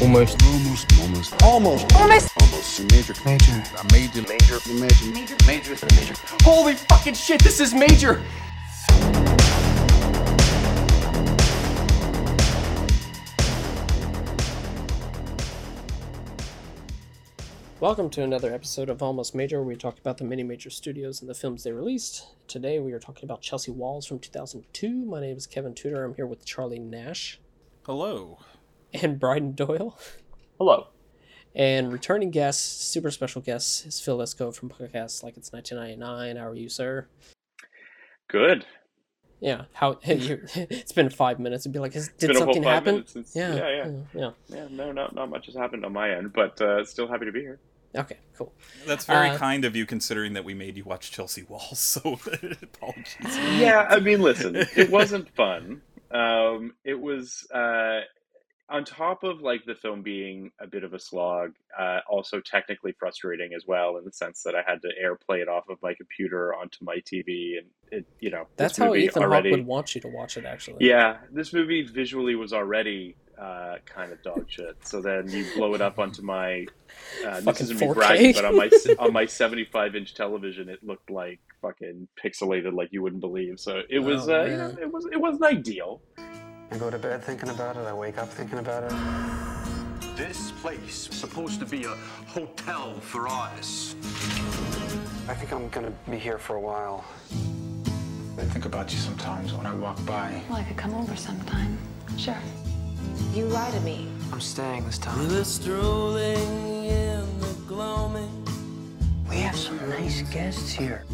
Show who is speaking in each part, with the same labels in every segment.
Speaker 1: Almost.
Speaker 2: Almost. Almost.
Speaker 3: Almost.
Speaker 4: Almost.
Speaker 2: Almost. Major.
Speaker 1: Major.
Speaker 2: A major.
Speaker 3: Major.
Speaker 2: Major.
Speaker 3: Major. Major. Major. Holy fucking shit, this is major!
Speaker 5: Welcome to another episode of Almost Major, where we talk about the many major studios and the films they released. Today we are talking about Chelsea Walls from 2002. My name is Kevin Tudor. I'm here with Charlie Nash
Speaker 6: Hello.
Speaker 5: And Bryden Doyle.
Speaker 7: Hello.
Speaker 5: And returning guest, super special guest, is Phil Esco from Podcast Like It's 1999. How are you, sir?
Speaker 7: Good.
Speaker 5: Yeah, how you, it's been five minutes. It'd be like, has, did
Speaker 7: been a
Speaker 5: something
Speaker 7: five
Speaker 5: happen?
Speaker 7: since-
Speaker 5: yeah,
Speaker 7: yeah, yeah.
Speaker 5: yeah.
Speaker 7: Yeah, no, not not much has happened on my end, but uh, still happy to be here.
Speaker 5: Okay, cool.
Speaker 6: That's very
Speaker 5: Uh,
Speaker 6: kind of you considering that we made you watch Chelsea Walls, so apologies.
Speaker 7: Yeah, I mean, listen, it wasn't fun. Um, it was uh, on top of like the film being a bit of a slog, uh, also technically frustrating as well in the sense that I had to airplay it off of my computer onto my TV, and it, you know,
Speaker 5: That's how Ethan
Speaker 7: already.
Speaker 5: Hawke would want you to watch it, actually.
Speaker 7: Yeah, this movie visually was already uh, kind of dog shit. So then you blow it up onto my. Uh, this isn't me
Speaker 5: 4K.
Speaker 7: bragging, but on my on my 75 inch television, it looked like fucking pixelated, like you wouldn't believe. So it was,
Speaker 5: Oh,
Speaker 7: uh, you know, it was it wasn't ideal.
Speaker 8: I go to bed thinking about it. I wake up thinking about it.
Speaker 9: This place is supposed to be a hotel for artists.
Speaker 8: I think I'm gonna be here for a while.
Speaker 1: I think about you sometimes when I walk by.
Speaker 4: Well, I could come over sometime. Sure. You lie to me.
Speaker 8: I'm staying this time. We have some nice guests here.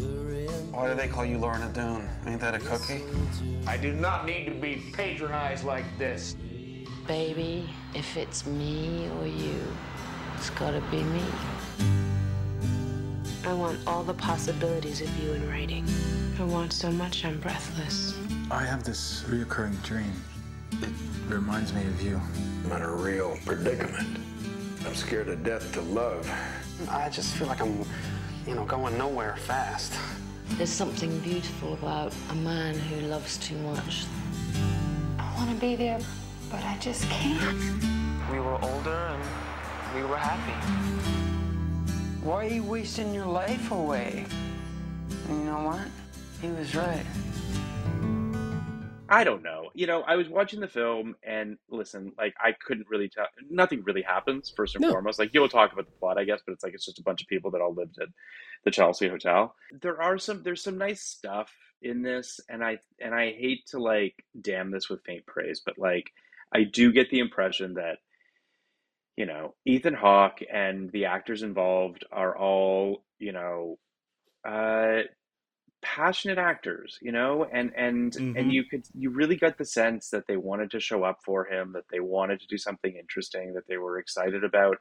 Speaker 8: Why do they call you Lorna Doone? Ain't that a cookie?
Speaker 9: I do not need to be patronized like this.
Speaker 10: Baby, if it's me or you, it's gotta be me. I want all the possibilities of you in writing. I want so much I'm breathless.
Speaker 1: I have this reoccurring dream. It reminds me of you.
Speaker 9: I'm in a real predicament. I'm scared to death to love.
Speaker 8: I just feel like I'm, you know, going nowhere fast.
Speaker 10: There's something beautiful about a man who loves too much.
Speaker 4: I want to be there, but I just can't.
Speaker 8: We were older and we were happy. Why are you wasting your life away? And you know what? He was right.
Speaker 7: I don't know. You know, I was watching the film, and listen, like I couldn't really tell. Nothing really happens. First and
Speaker 5: No.
Speaker 7: foremost, like you'll talk about the plot, I guess, but it's like it's just a bunch of people that all lived at the Chelsea Hotel. There are some. There's some nice stuff in this, and I and I hate to like damn this with faint praise, but like I do get the impression that you know Ethan Hawke and the actors involved are all you know. Uh, passionate actors you know and and
Speaker 6: Mhm.
Speaker 7: and you could you really got the sense that they wanted to show up for him that they wanted to do something interesting that they were excited about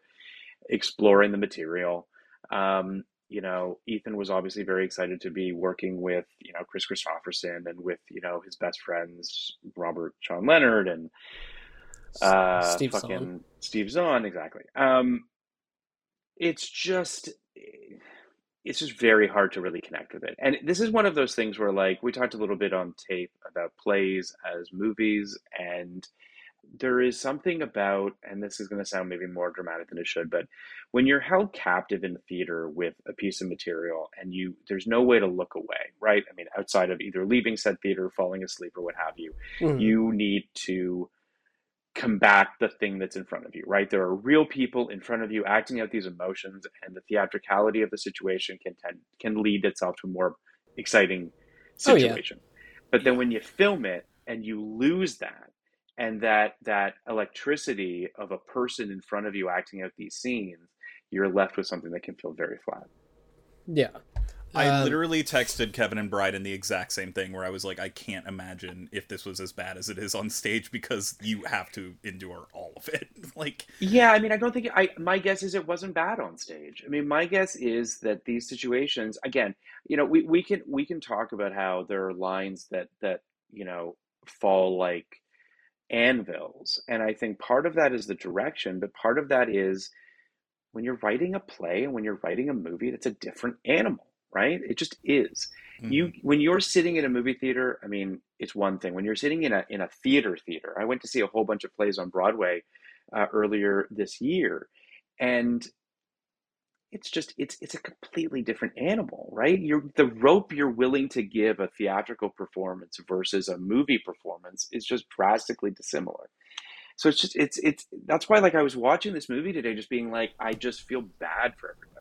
Speaker 7: exploring the material um you know ethan was obviously very excited to be working with you know kris kristofferson and with you know his best friends robert sean leonard and uh
Speaker 5: Steve
Speaker 7: fucking
Speaker 5: Zahn.
Speaker 7: steve zahn exactly um it's just it's just very hard to really connect with it. And this is one of those things where, like, we talked a little bit on tape about plays as movies, and there is something about, and this is going to sound maybe more dramatic than it should, but when you're held captive in the theater with a piece of material and you, there's no way to look away, right? I mean, outside of either leaving said theater, falling asleep, or what have you,
Speaker 5: Mhm.
Speaker 7: you need to combat the thing that's in front of you, right? There are real people in front of you acting out these emotions, and the theatricality of the situation can tend, can lead itself to a more exciting
Speaker 5: Oh, yeah.
Speaker 7: situation. But then when you film it and you lose that, and that that electricity of a person in front of you acting out these scenes, you're left with something that can feel very flat.
Speaker 5: Yeah.
Speaker 6: I
Speaker 5: Um,
Speaker 6: literally texted Kevin and Bryden the exact same thing where I was like, I can't imagine if this was as bad as it is on stage because you have to endure all of it. like,
Speaker 7: Yeah, I mean, I don't think I. My guess is it wasn't bad on stage. I mean, my guess is that these situations, again, you know, we, we can we can talk about how there are lines that that you know fall like anvils, and I think part of that is the direction, but part of that is when you're writing a play and when you're writing a movie, that's a different animal, right? It just is. You when you're sitting in a movie theater, I mean, it's one thing. When you're sitting in a in a theater theater, I went to see a whole bunch of plays on Broadway uh, earlier this year, and it's just it's it's a completely different animal, right? You're the rope you're willing to give a theatrical performance versus a movie performance is just drastically dissimilar. So it's just it's it's that's why like I was watching this movie today, just being like I just feel bad for everybody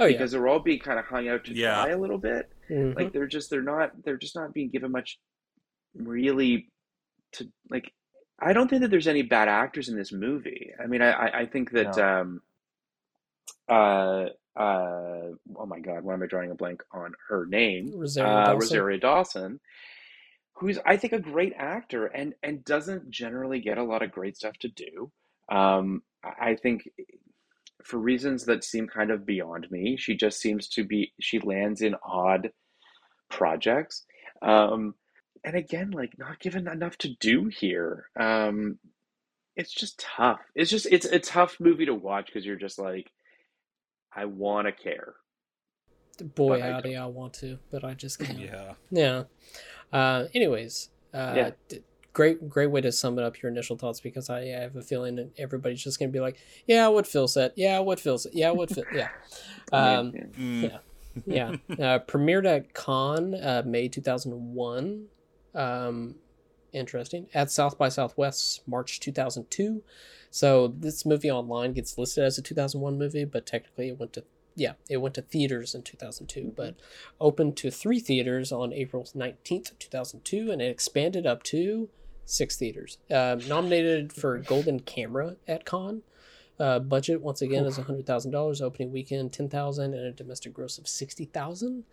Speaker 5: Oh yeah.
Speaker 7: because they're all being kind of hung out to
Speaker 6: Yeah.
Speaker 7: dry a little bit.
Speaker 5: Mhm.
Speaker 7: Like they're just they're not they're just not being given much really to like. I don't think that there's any bad actors in this movie. I mean, I I, I think that
Speaker 2: No.
Speaker 7: um uh uh oh my god, why am I drawing a blank on her name?
Speaker 5: Rosario
Speaker 7: uh,
Speaker 5: Dawson.
Speaker 7: Rosario Dawson, who's I think a great actor and and doesn't generally get a lot of great stuff to do. Um, I I think for reasons that seem kind of beyond me, she just seems to be she lands in odd projects. Um, and again, like not given enough to do here. Um, it's just tough. It's just it's a tough movie to watch because you're just like, I want to care.
Speaker 5: Boy,
Speaker 7: but I
Speaker 5: I want to, but I just can't.
Speaker 6: Yeah.
Speaker 5: Yeah. Uh, anyways, uh,
Speaker 7: Yeah.
Speaker 5: d- great, great way to sum it up your initial thoughts because I, I have a feeling that everybody's just gonna be like, yeah, what Phil said, yeah, what Phil said, yeah, what Phil, yeah, um,
Speaker 7: Yeah.
Speaker 6: Mm.
Speaker 5: yeah, yeah. Uh, premiered at Cannes uh, May two thousand one. Um, interesting. At South by Southwest, March two thousand two. So this movie online gets listed as a two thousand one movie, but technically it went to yeah, it went to theaters in 2002, but opened to three theaters on April 19th, 2002, and it expanded up to six theaters. Uh, nominated for Golden Camera at Cannes. Uh, budget once again is hundred thousand dollars. Opening weekend ten thousand and a domestic gross of sixty thousand.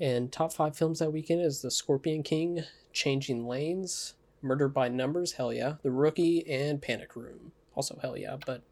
Speaker 5: And top five films that weekend is The Scorpion King, Changing Lanes, Murder by Numbers, hell yeah, The Rookie, and Panic Room, also hell yeah. But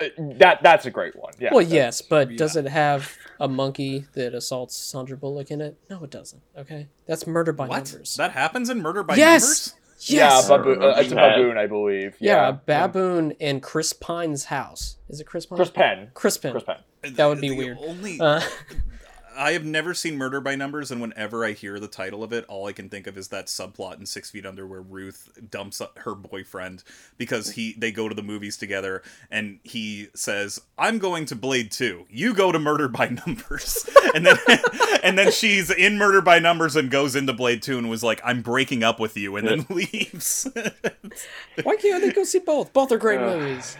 Speaker 2: Uh, that that's a great one. Yeah.
Speaker 5: well, yes, but
Speaker 6: yeah.
Speaker 5: does it have a monkey that assaults Sandra Bullock in it? No, it doesn't. Okay, that's Murder by
Speaker 6: What?
Speaker 5: Numbers.
Speaker 6: That happens in Murder by
Speaker 5: yes,
Speaker 6: Numbers?
Speaker 5: Yes,
Speaker 2: Yeah, baboon, uh, it's a baboon, I believe.
Speaker 5: yeah,
Speaker 2: Yeah,
Speaker 5: a baboon in Chris Pine's house. Is it Chris Pine?
Speaker 2: Chris Penn.
Speaker 5: Chris Pine.
Speaker 2: Chris Penn.
Speaker 5: That would be
Speaker 6: The
Speaker 5: weird.
Speaker 6: Only
Speaker 5: Uh,
Speaker 6: I have never seen Murder by Numbers, and whenever I hear the title of it, all I can think of is that subplot in Six Feet Under where Ruth dumps her boyfriend because he they go to the movies together, and he says, "I'm going to Blade 2. You go to Murder by Numbers," and then and then she's in Murder by Numbers and goes into Blade 2 and was like, "I'm breaking up with you," and then leaves.
Speaker 5: why can't they go see both? Both are great
Speaker 7: Uh,
Speaker 5: movies.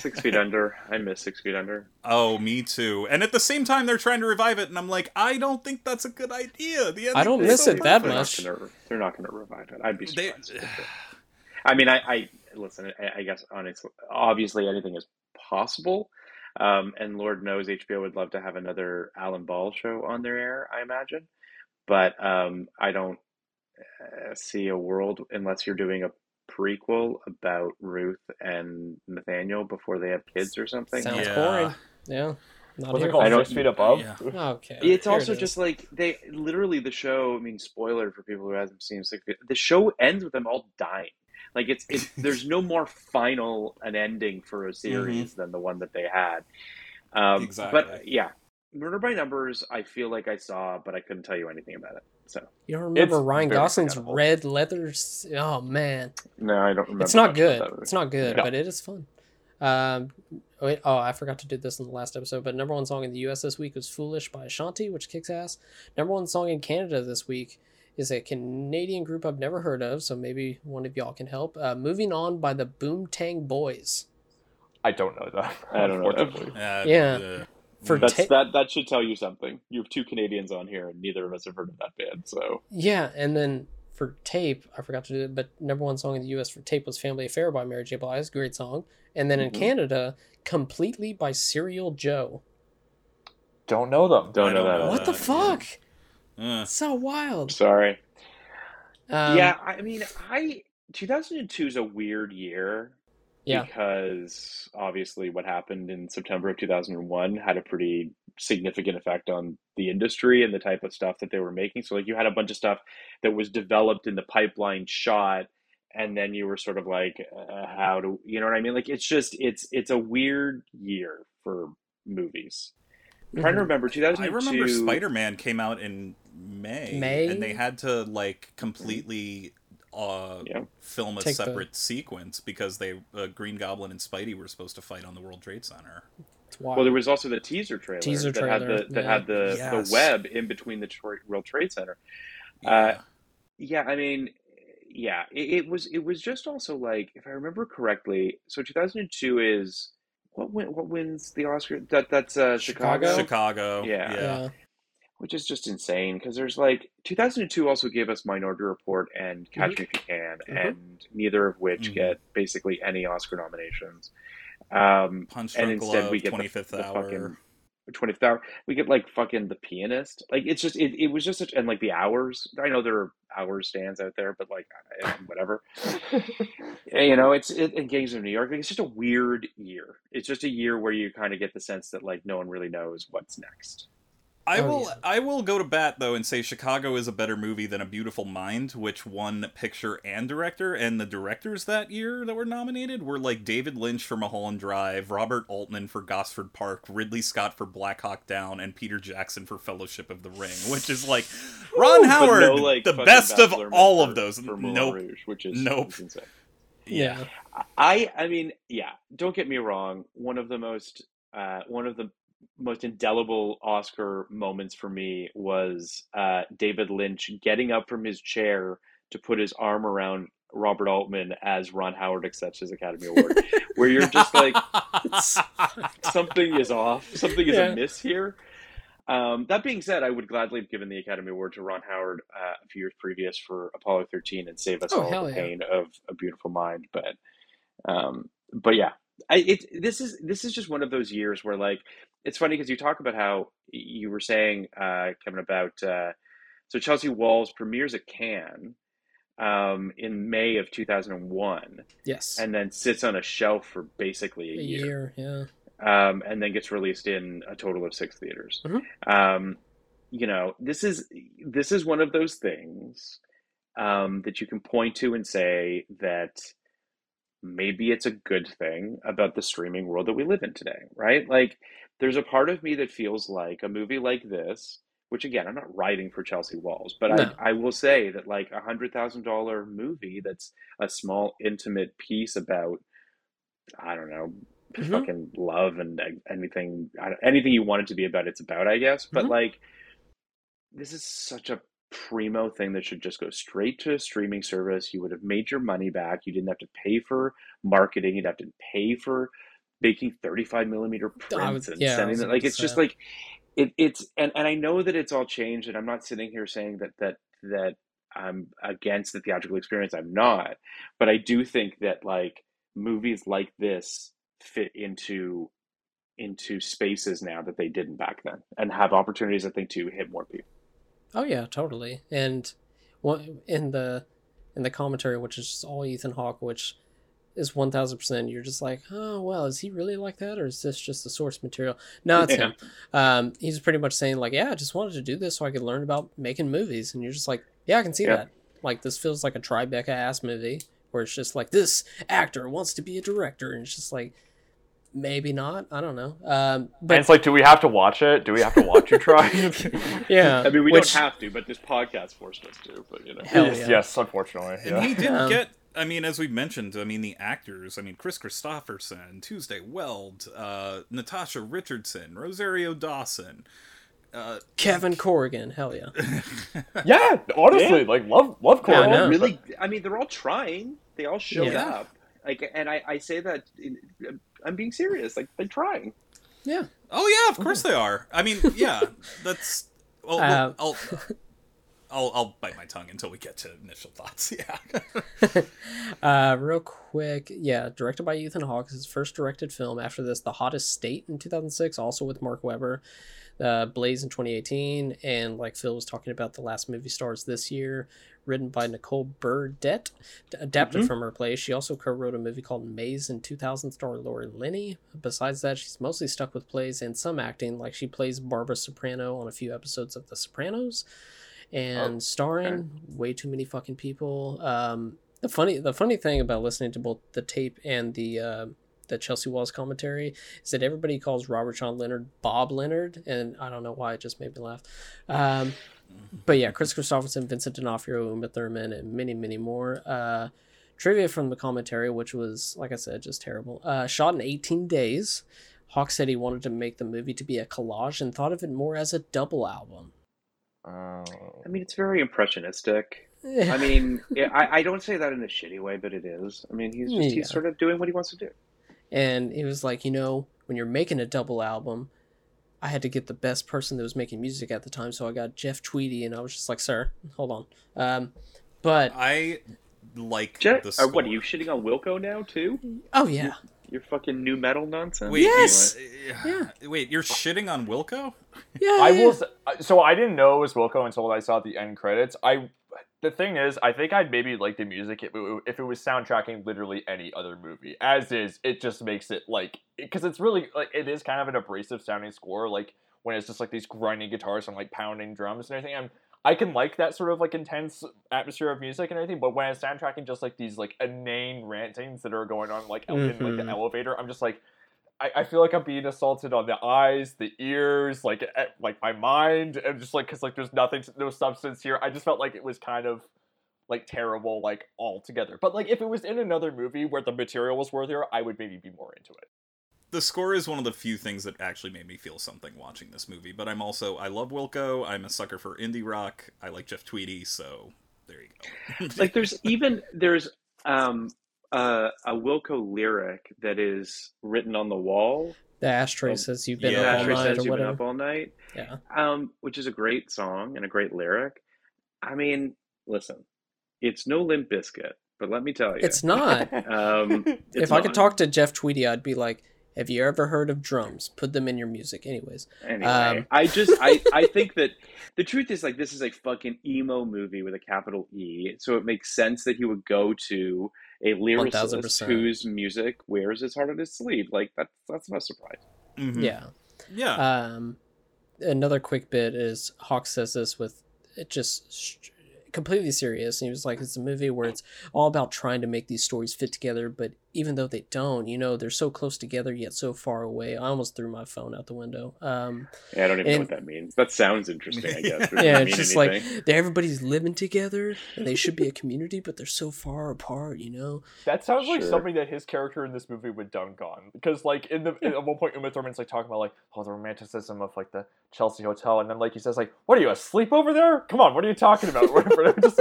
Speaker 7: Six Feet Under. I miss Six Feet Under.
Speaker 6: oh, me too. And at the same time, they're trying to revive it, and I'm like, I don't think that's a good idea. The
Speaker 5: I don't miss
Speaker 6: so
Speaker 5: it that
Speaker 7: They're not
Speaker 5: much.
Speaker 7: gonna- they're not going to revive it. I'd be surprised. for sure. I mean, I, I listen. I, I guess honestly, obviously, anything is possible. Um, and Lord knows HBO would love to have another Alan Ball show on their air. I imagine, but um, I don't uh, see a world unless you're doing a prequel about Ruth and Nathaniel before they have kids or something.
Speaker 5: Sounds
Speaker 6: Yeah.
Speaker 5: boring. Yeah. Not
Speaker 2: What's
Speaker 5: here
Speaker 2: it called?
Speaker 7: I don't-
Speaker 2: Six feet above.
Speaker 6: Yeah.
Speaker 5: Okay.
Speaker 7: It's also
Speaker 5: it is.
Speaker 7: just like they literally the show. I mean, spoiler for people who hasn't seen Six Feet. The show ends with them all dying. Like it's it's there's no more final an ending for a series than the one that they had. Um,
Speaker 6: Exactly.
Speaker 7: But yeah, Murder by Numbers. I feel like I saw, but I couldn't tell you anything about it. So
Speaker 5: You don't remember
Speaker 2: It's
Speaker 5: Ryan Gosling's
Speaker 2: forgettable.
Speaker 5: red leathers? Oh man,
Speaker 7: no, I don't remember.
Speaker 5: it's not good. It's not good,
Speaker 7: Yeah.
Speaker 5: but it is fun. Um, wait, oh, I forgot to do this in the last episode, but number one song in the U.S. this week was "Foolish" by Ashanti, which kicks ass. Number one song in Canada this week is a Canadian group I've never heard of, so maybe one of y'all can help. Uh, "Moving On" by the Boomtang Boys.
Speaker 2: I don't know that.
Speaker 7: I don't know that.
Speaker 6: Uh,
Speaker 5: Yeah.
Speaker 6: uh,
Speaker 5: For
Speaker 7: That's
Speaker 5: ta-
Speaker 7: that. That should tell you something. You have two Canadians on here, and neither of us have heard of that band. So
Speaker 5: Yeah, and then for tape, I forgot to do it, but number one song in the U.S. for tape was "Family Affair" by Mary J. Blige, great song. And then in
Speaker 7: Mhm.
Speaker 5: Canada, "Completely" by Serial Joe.
Speaker 2: Don't know them.
Speaker 7: don't know
Speaker 6: don't
Speaker 7: that.
Speaker 5: What the fuck?
Speaker 6: uh,
Speaker 5: So wild.
Speaker 7: Sorry.
Speaker 5: Um,
Speaker 7: yeah, I mean, I 2002 is a weird year
Speaker 5: Yeah.
Speaker 7: because obviously what happened in September of 2001 had a pretty significant effect on the industry and the type of stuff that they were making. So like you had a bunch of stuff that was developed in the pipeline shot and then you were sort of like uh, how do you know what I mean? Like it's just it's it's a weird year for movies. I'm trying to
Speaker 5: Mhm.
Speaker 7: remember 2002
Speaker 6: I remember Spider Man came out in May,
Speaker 5: May?
Speaker 6: and they had to like completely uh,
Speaker 7: Yeah.
Speaker 6: film a
Speaker 5: Take the-
Speaker 6: separate sequence because they uh, Green Goblin and Spidey were supposed to fight on the World Trade Center.
Speaker 5: It's wild.
Speaker 7: Well, there was also the teaser trailer,
Speaker 5: Teaser
Speaker 7: that had
Speaker 5: trailer,
Speaker 7: the that
Speaker 5: yeah.
Speaker 7: had the,
Speaker 6: Yes.
Speaker 7: the web in between the Detroit World Trade Center. Uh, yeah, I mean, yeah, it, it was it was just also like if I remember correctly. So 2002 is what win, what wins the Oscar? That that's uh, Chicago.
Speaker 5: Chicago?
Speaker 6: Chicago.
Speaker 7: Yeah.
Speaker 6: yeah.
Speaker 5: yeah.
Speaker 7: which is just insane because there's like 2002 also gave us Minority Report and Catch
Speaker 5: Mhm.
Speaker 7: Me If You Can,
Speaker 5: Mhm.
Speaker 7: and neither of which
Speaker 6: Mhm.
Speaker 7: get basically any Oscar nominations. Um,
Speaker 6: Punch
Speaker 7: and
Speaker 6: Drunk
Speaker 7: instead
Speaker 6: Love,
Speaker 7: we get the-
Speaker 6: 25th
Speaker 7: the
Speaker 6: Hour.
Speaker 7: fucking 25th hour. We get like fucking the pianist. Like it's just it, it was just such and like the hours. I know there are hours stands out there, but like whatever. you know, it's it, and Gangs of New York. Like, it's just a weird year. It's just a year where you kind of get the sense that like no one really knows what's next.
Speaker 6: I
Speaker 5: Oh,
Speaker 6: will
Speaker 5: yeah.
Speaker 6: I will go to bat though and say Chicago is a better movie than A Beautiful Mind, which won picture and director, and the directors that year that were nominated were like David Lynch for Mulholland Drive, Robert Altman for Gosford Park, Ridley Scott for Black Hawk Down, and Peter Jackson for Fellowship of the Ring, which is like Ron
Speaker 7: But
Speaker 6: Howard,
Speaker 7: no, like,
Speaker 6: the best of all of those.
Speaker 7: for Moulin
Speaker 6: Nope.
Speaker 7: Rouge, which is
Speaker 6: Nope.
Speaker 7: is insane.
Speaker 5: Yeah.
Speaker 7: I I mean, yeah. Don't get me wrong. One of the most uh, one of the most indelible Oscar moments for me was uh, David Lynch getting up from his chair to put his arm around Robert Altman as Ron Howard accepts his Academy Award, where you're just like, something is off, something is
Speaker 5: Yeah.
Speaker 7: amiss here. Um, that being said, I would gladly have given the Academy Award to Ron Howard uh, a few years previous for Apollo 13 and save us
Speaker 5: Oh,
Speaker 7: all the
Speaker 5: yeah.
Speaker 7: pain of A Beautiful Mind. But, um, but yeah, I, it, this is this is just one of those years where like it's funny because you talk about how you were saying, uh, Kevin, about uh, so Chelsea Walls premieres at Cannes um, in May of 2001
Speaker 5: Yes.
Speaker 7: and then sits on a shelf for basically a,
Speaker 5: a
Speaker 7: year
Speaker 5: year. Yeah.
Speaker 7: um, and then gets released in a total of six theaters.
Speaker 5: Mhm.
Speaker 7: Um, you know, this is this is one of those things um, that you can point to and say that maybe it's a good thing about the streaming world that we live in today, right? Like, there's a part of me that feels like a movie like this. Which again, I'm not writing for Chelsea Walls, but
Speaker 5: No.
Speaker 7: I, I will say that like a hundred thousand dollar movie that's a small intimate piece about I don't know
Speaker 5: Mhm.
Speaker 7: fucking love and anything anything you want it to be about it's about i guess but
Speaker 5: Mhm.
Speaker 7: like this is such a primo thing that should just go straight to a streaming service you would have made your money back you didn't have to pay for marketing you'd have to pay for making 35 millimeter prints
Speaker 5: was-
Speaker 7: and
Speaker 5: yeah,
Speaker 7: sending
Speaker 5: it
Speaker 7: like it's just like it, it's and, and i know that it's all changed and i'm not sitting here saying that that that i'm against the theatrical experience i'm not but i do think that like movies like this fit into into spaces now that they didn't back then and have opportunities i think to hit more people
Speaker 5: Oh yeah, totally. And one in the in the commentary, which is all Ethan Hawke, which is one thousand percent. You're just like, oh well, is he really like that, or is this just the source material? No, it's
Speaker 7: Yeah.
Speaker 5: him. Um, he's pretty much saying like, yeah, I just wanted to do this so I could learn about making movies, and you're just like, yeah, I can see
Speaker 7: Yeah.
Speaker 5: that. Like this feels like a Tribeca ass movie where it's just like this actor wants to be a director, and it's just like. Maybe not. I don't know. Um,
Speaker 2: and
Speaker 5: but
Speaker 2: it's like, do we have to watch it? Do we have to watch you try?
Speaker 5: yeah,
Speaker 7: i mean we
Speaker 5: which-
Speaker 7: don't have to but this podcast forced us to but you know
Speaker 5: Hell
Speaker 2: yes,
Speaker 5: yeah.
Speaker 2: yes, unfortunately.
Speaker 6: And he did
Speaker 5: Um,
Speaker 6: get. I mean, as we've mentioned, I mean the actors. I mean Kris Kristofferson, Tuesday Weld, uh, Natasha Richardson, Rosario Dawson. Uh,
Speaker 5: Kevin Corrigan. Hell yeah.
Speaker 2: yeah, honestly, like love love
Speaker 5: Yeah, I
Speaker 7: really i mean they're all trying they all showed
Speaker 5: Yeah.
Speaker 7: up like and i i say that in, i'm being serious like they're trying
Speaker 5: Yeah.
Speaker 6: oh yeah, of course they are. I mean, yeah, that's. Well,
Speaker 5: Uh,
Speaker 6: I'll, I'll I'll bite my tongue until we get to initial thoughts. Yeah.
Speaker 5: uh, real quick, yeah, directed by Ethan Hawke. His first directed film after this, The Hottest State in 2006, also with Mark Webber. Uh, Blaze in 2018, and like Phil was talking about, the last movie stars this year, written by Nicole Burdette, adapted
Speaker 7: Mhm.
Speaker 5: from her play. She also co-wrote a movie called Maze in 2000, starring Laura Linney. Besides that, she's mostly stuck with plays and some acting, like she plays Barbara Soprano on a few episodes of The Sopranos and starring way too many fucking people. Um, the funny the funny thing about listening to both the tape and the uh, the Chelsea Walls commentary is that everybody calls Robert Sean Leonard Bob Leonard, and I don't know why it just made me laugh. Um, but yeah, Kris Kristofferson, Vincent D'Onofrio, Uma Thurman, and many, many more. Uh, trivia from the commentary, which was, like I said, just terrible. Uh, shot in 18 days. Hawke said he wanted to make the movie to be a collage and thought of it more as a double album.
Speaker 2: Oh.
Speaker 7: I mean, it's very impressionistic. I mean, yeah, I, I don't say that in a shitty way, but it is. I mean, he's just
Speaker 5: Yeah.
Speaker 7: he's sort of doing what he wants to do.
Speaker 5: And he was like, you know, when you're making a double album, I had to get the best person that was making music at the time, so I got Jeff Tweedy, and I was just like, sir, hold on. Um, but
Speaker 6: I like
Speaker 7: Jeff,
Speaker 6: the
Speaker 7: uh, what are you shitting on Wilco now too?
Speaker 5: oh yeah,
Speaker 7: Your fucking new metal nonsense.
Speaker 6: Wait,
Speaker 5: Yes!
Speaker 6: you- Wait, you're shitting on Wilco?
Speaker 5: yeah,
Speaker 2: I
Speaker 5: yeah.
Speaker 2: will. Uh, so I didn't know it was Wilco until I saw the end credits. I. The thing is, I think I'd maybe like the music if it, if it was soundtracking literally any other movie. As is, it just makes it like because it's really like it is kind of an abrasive sounding score. Like when it's just like these grinding guitars and like pounding drums and everything. I'm I can like that sort of like intense atmosphere of music and everything, but when it's soundtracking just like these like inane rantings that are going on like in like the elevator, I'm just like I, I feel like I'm being assaulted on the eyes, the ears, like eh, like my mind, and just like because like there's nothing, no substance here. I just felt like it was kind of like terrible, like altogether. But like if it was in another movie where the material was worthier, I would maybe be more into it.
Speaker 6: The score is one of the few things that actually made me feel something watching this movie. But I'm also I love Wilco. I'm a sucker for indie rock. I like Jeff Tweedy. So there you go.
Speaker 7: like there's even there's um uh, a Wilco lyric that is written on the wall.
Speaker 5: the ashtray says you've been
Speaker 6: yeah,
Speaker 5: up all
Speaker 7: Ashtray
Speaker 5: night
Speaker 7: says
Speaker 5: or
Speaker 7: you've been up all night.
Speaker 5: Yeah.
Speaker 7: Um, which is a great song and a great lyric. I mean, listen, it's no Limp Bizkit, but let me tell you,
Speaker 5: It's not.
Speaker 7: Um,
Speaker 5: if
Speaker 7: it's
Speaker 5: I could talk to Jeff Tweedy, I'd be like, "Have you ever heard of drums? Put them in your music." Anyways,
Speaker 7: Anyway,
Speaker 5: Um,
Speaker 7: I just I I think that the truth is like this is a fucking emo movie with a capital E, so it makes sense that he would go to a lyricist
Speaker 5: 1000%.
Speaker 7: whose music wears his heart on his sleeve. Like that's that's no surprise.
Speaker 6: Mhm.
Speaker 5: yeah.
Speaker 6: Yeah.
Speaker 5: Um, another quick bit is Hawke says this with it just st- completely serious, and he was like, "It's a movie where it's all about trying to make these stories fit together, but even though they don't, you know, they're so close together yet so far away." I almost threw my phone out the window. Um,
Speaker 7: Yeah, I don't even know what that means. That sounds interesting, I guess. it
Speaker 5: yeah, it's just
Speaker 7: anything.
Speaker 5: like they're, everybody's living together, and they should be a community, but they're so far apart, you know.
Speaker 2: That sounds like
Speaker 7: Sure.
Speaker 2: something that his character in this movie would dunk on. Because like in the at one point Uma Thurman's like talking about like oh the romanticism of like the Chelsea Hotel, and then like he says like what are you asleep over there? Come on, what are you talking about? Whatever. Just,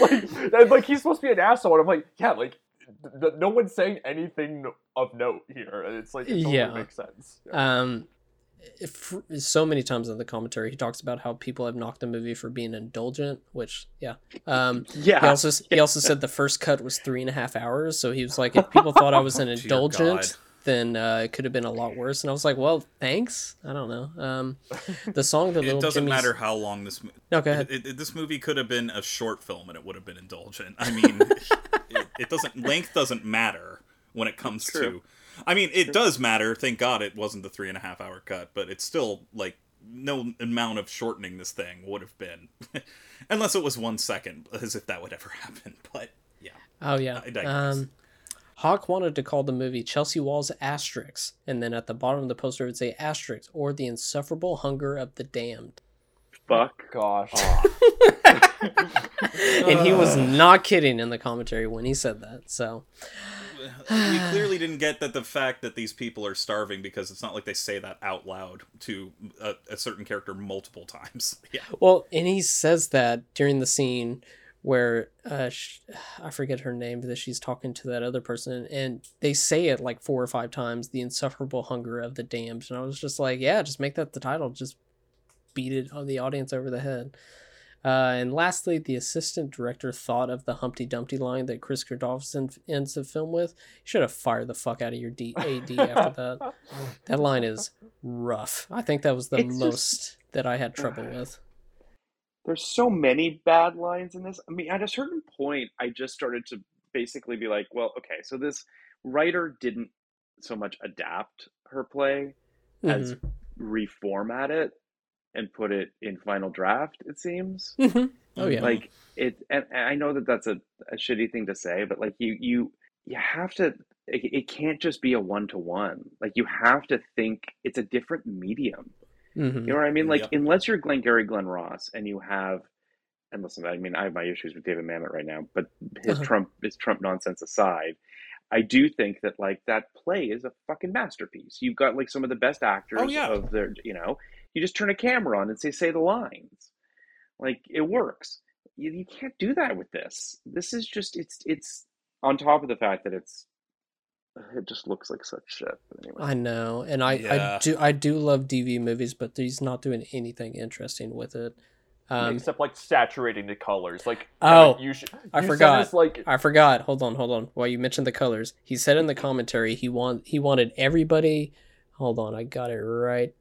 Speaker 2: like and, like he's supposed to be an asshole, and I'm like yeah like th- th- no one's saying anything of note here. It's like it totally
Speaker 5: Yeah.
Speaker 2: makes sense.
Speaker 5: Um, if, so many times in the commentary, he talks about how people have knocked the movie for being indulgent, which yeah. Um,
Speaker 7: yeah.
Speaker 5: he also he also said the first cut was three and a half hours, so he was like, if people thought I was an
Speaker 6: Oh,
Speaker 5: indulgent, then uh, it could have been a lot worse. And I was like, well, thanks. I don't know. Um, the song that
Speaker 6: it doesn't
Speaker 5: Jimmy's-
Speaker 6: matter how long this. mo-
Speaker 5: No, go ahead.
Speaker 6: It, it- this movie could have been a short film and it would have been indulgent. I mean, it, it doesn't. Length doesn't matter when it comes
Speaker 7: True.
Speaker 6: to. I mean, it does matter. Thank God it wasn't the three and a half hour cut, but it's still like no amount of shortening this thing would have been, unless it was one second, as if that would ever happen. But yeah,
Speaker 5: Oh yeah.
Speaker 6: I.
Speaker 5: Um, Hawke wanted to call the movie Chelsea Walls Asterix, and then at the bottom of the poster it would say Asterix or the insufferable hunger of the damned.
Speaker 7: Fuck.
Speaker 2: Gosh.
Speaker 5: and he was not kidding in the commentary when he said that. So
Speaker 6: we clearly didn't get that the fact that these people are starving because it's not like they say that out loud to a, a certain character multiple times. Yeah.
Speaker 5: well, and he says that during the scene where uh, sh- I forget her name that she's talking to that other person, and they say it like four or five times, the insufferable hunger of the damned, and I was just like, yeah, just make that the title, just beat it on the audience over the head. Uh, and lastly, the assistant director thought of the Humpty Dumpty line that Kris Kristofferson ends the film with. You should have fired the fuck out of your D- AD after that. That line is rough. I think that was the
Speaker 7: It's just-
Speaker 5: most that I had trouble with.
Speaker 7: There's so many bad lines in this. I mean, at a certain point, I just started to basically be like, well, okay, so this writer didn't so much adapt her play as reformat it and put it in final draft, it seems.
Speaker 5: Mhm. Oh yeah.
Speaker 7: Like it, and, and I know that that's a, a shitty thing to say, but like you, you, you have to. It, it can't just be a one to one. Like you have to think it's a different medium.
Speaker 5: Mhm.
Speaker 7: You know what I mean? Like
Speaker 6: Yep.
Speaker 7: unless you're Glengarry Glen Ross and you have and listen, I mean I have my issues with David Mamet right now, but his
Speaker 5: Uh-huh.
Speaker 7: Trump his Trump nonsense aside, I do think that like that play is a fucking masterpiece. You've got like some of the best actors
Speaker 6: Oh, yeah.
Speaker 7: of their you know, you just turn a camera on and say say the lines. Like it works. You, you can't do that with this. This is just it's it's on top of the fact that it's it just looks like such shit. Anyway.
Speaker 5: I know, and I, I do I do love DV movies, but he's not doing anything interesting with it. Um,
Speaker 2: Except like saturating the colors. Like
Speaker 5: Oh,
Speaker 2: you should.
Speaker 5: I
Speaker 2: you said
Speaker 5: forgot.
Speaker 2: this, like
Speaker 5: I forgot. Hold on, hold on. While you mentioned the colors, he said in the commentary he want he wanted everybody. Hold on, I got it right.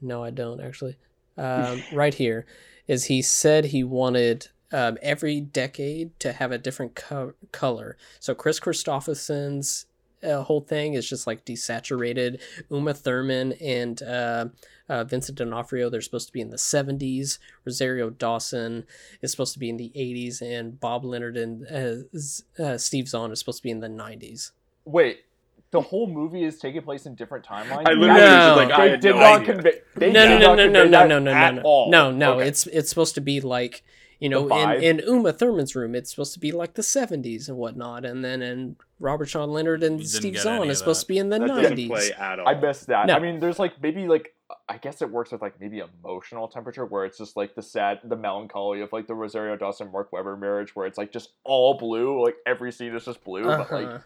Speaker 5: No, I don't actually. Um, right here is he said he wanted um, every decade to have a different co- color. So Kris Kristofferson's uh, whole thing is just like desaturated. Uma Thurman and uh, uh, Vincent D'Onofrio they're supposed to be in the 70s. Rosario Dawson is supposed to be in the 80s, and Bob Leonard and uh, uh, Steve Zahn is supposed to be in the 90s.
Speaker 2: wait. The whole movie is taking place in different timelines.
Speaker 7: I literally
Speaker 5: was
Speaker 7: like, I
Speaker 2: they
Speaker 7: had
Speaker 2: did
Speaker 7: no
Speaker 2: not
Speaker 7: idea.
Speaker 2: convey. They
Speaker 5: no,
Speaker 2: did
Speaker 5: no, no, no, no, no, no, no, no, no, no.
Speaker 2: Okay.
Speaker 5: It's it's supposed to be like you know, in, in Uma Thurman's room, it's supposed to be like the '70s and whatnot, and then in Robert Sean Leonard and Steve Zahn is supposed to be in the
Speaker 7: That
Speaker 5: '90s.
Speaker 7: at all.
Speaker 2: I missed that.
Speaker 5: No.
Speaker 2: I mean, there's like maybe like I guess it works with like maybe emotional temperature where it's just like the sad, the melancholy of like the Rosario Dawson Mark Webber marriage where it's like just all blue, like every scene is just blue, but like
Speaker 5: Uh-huh.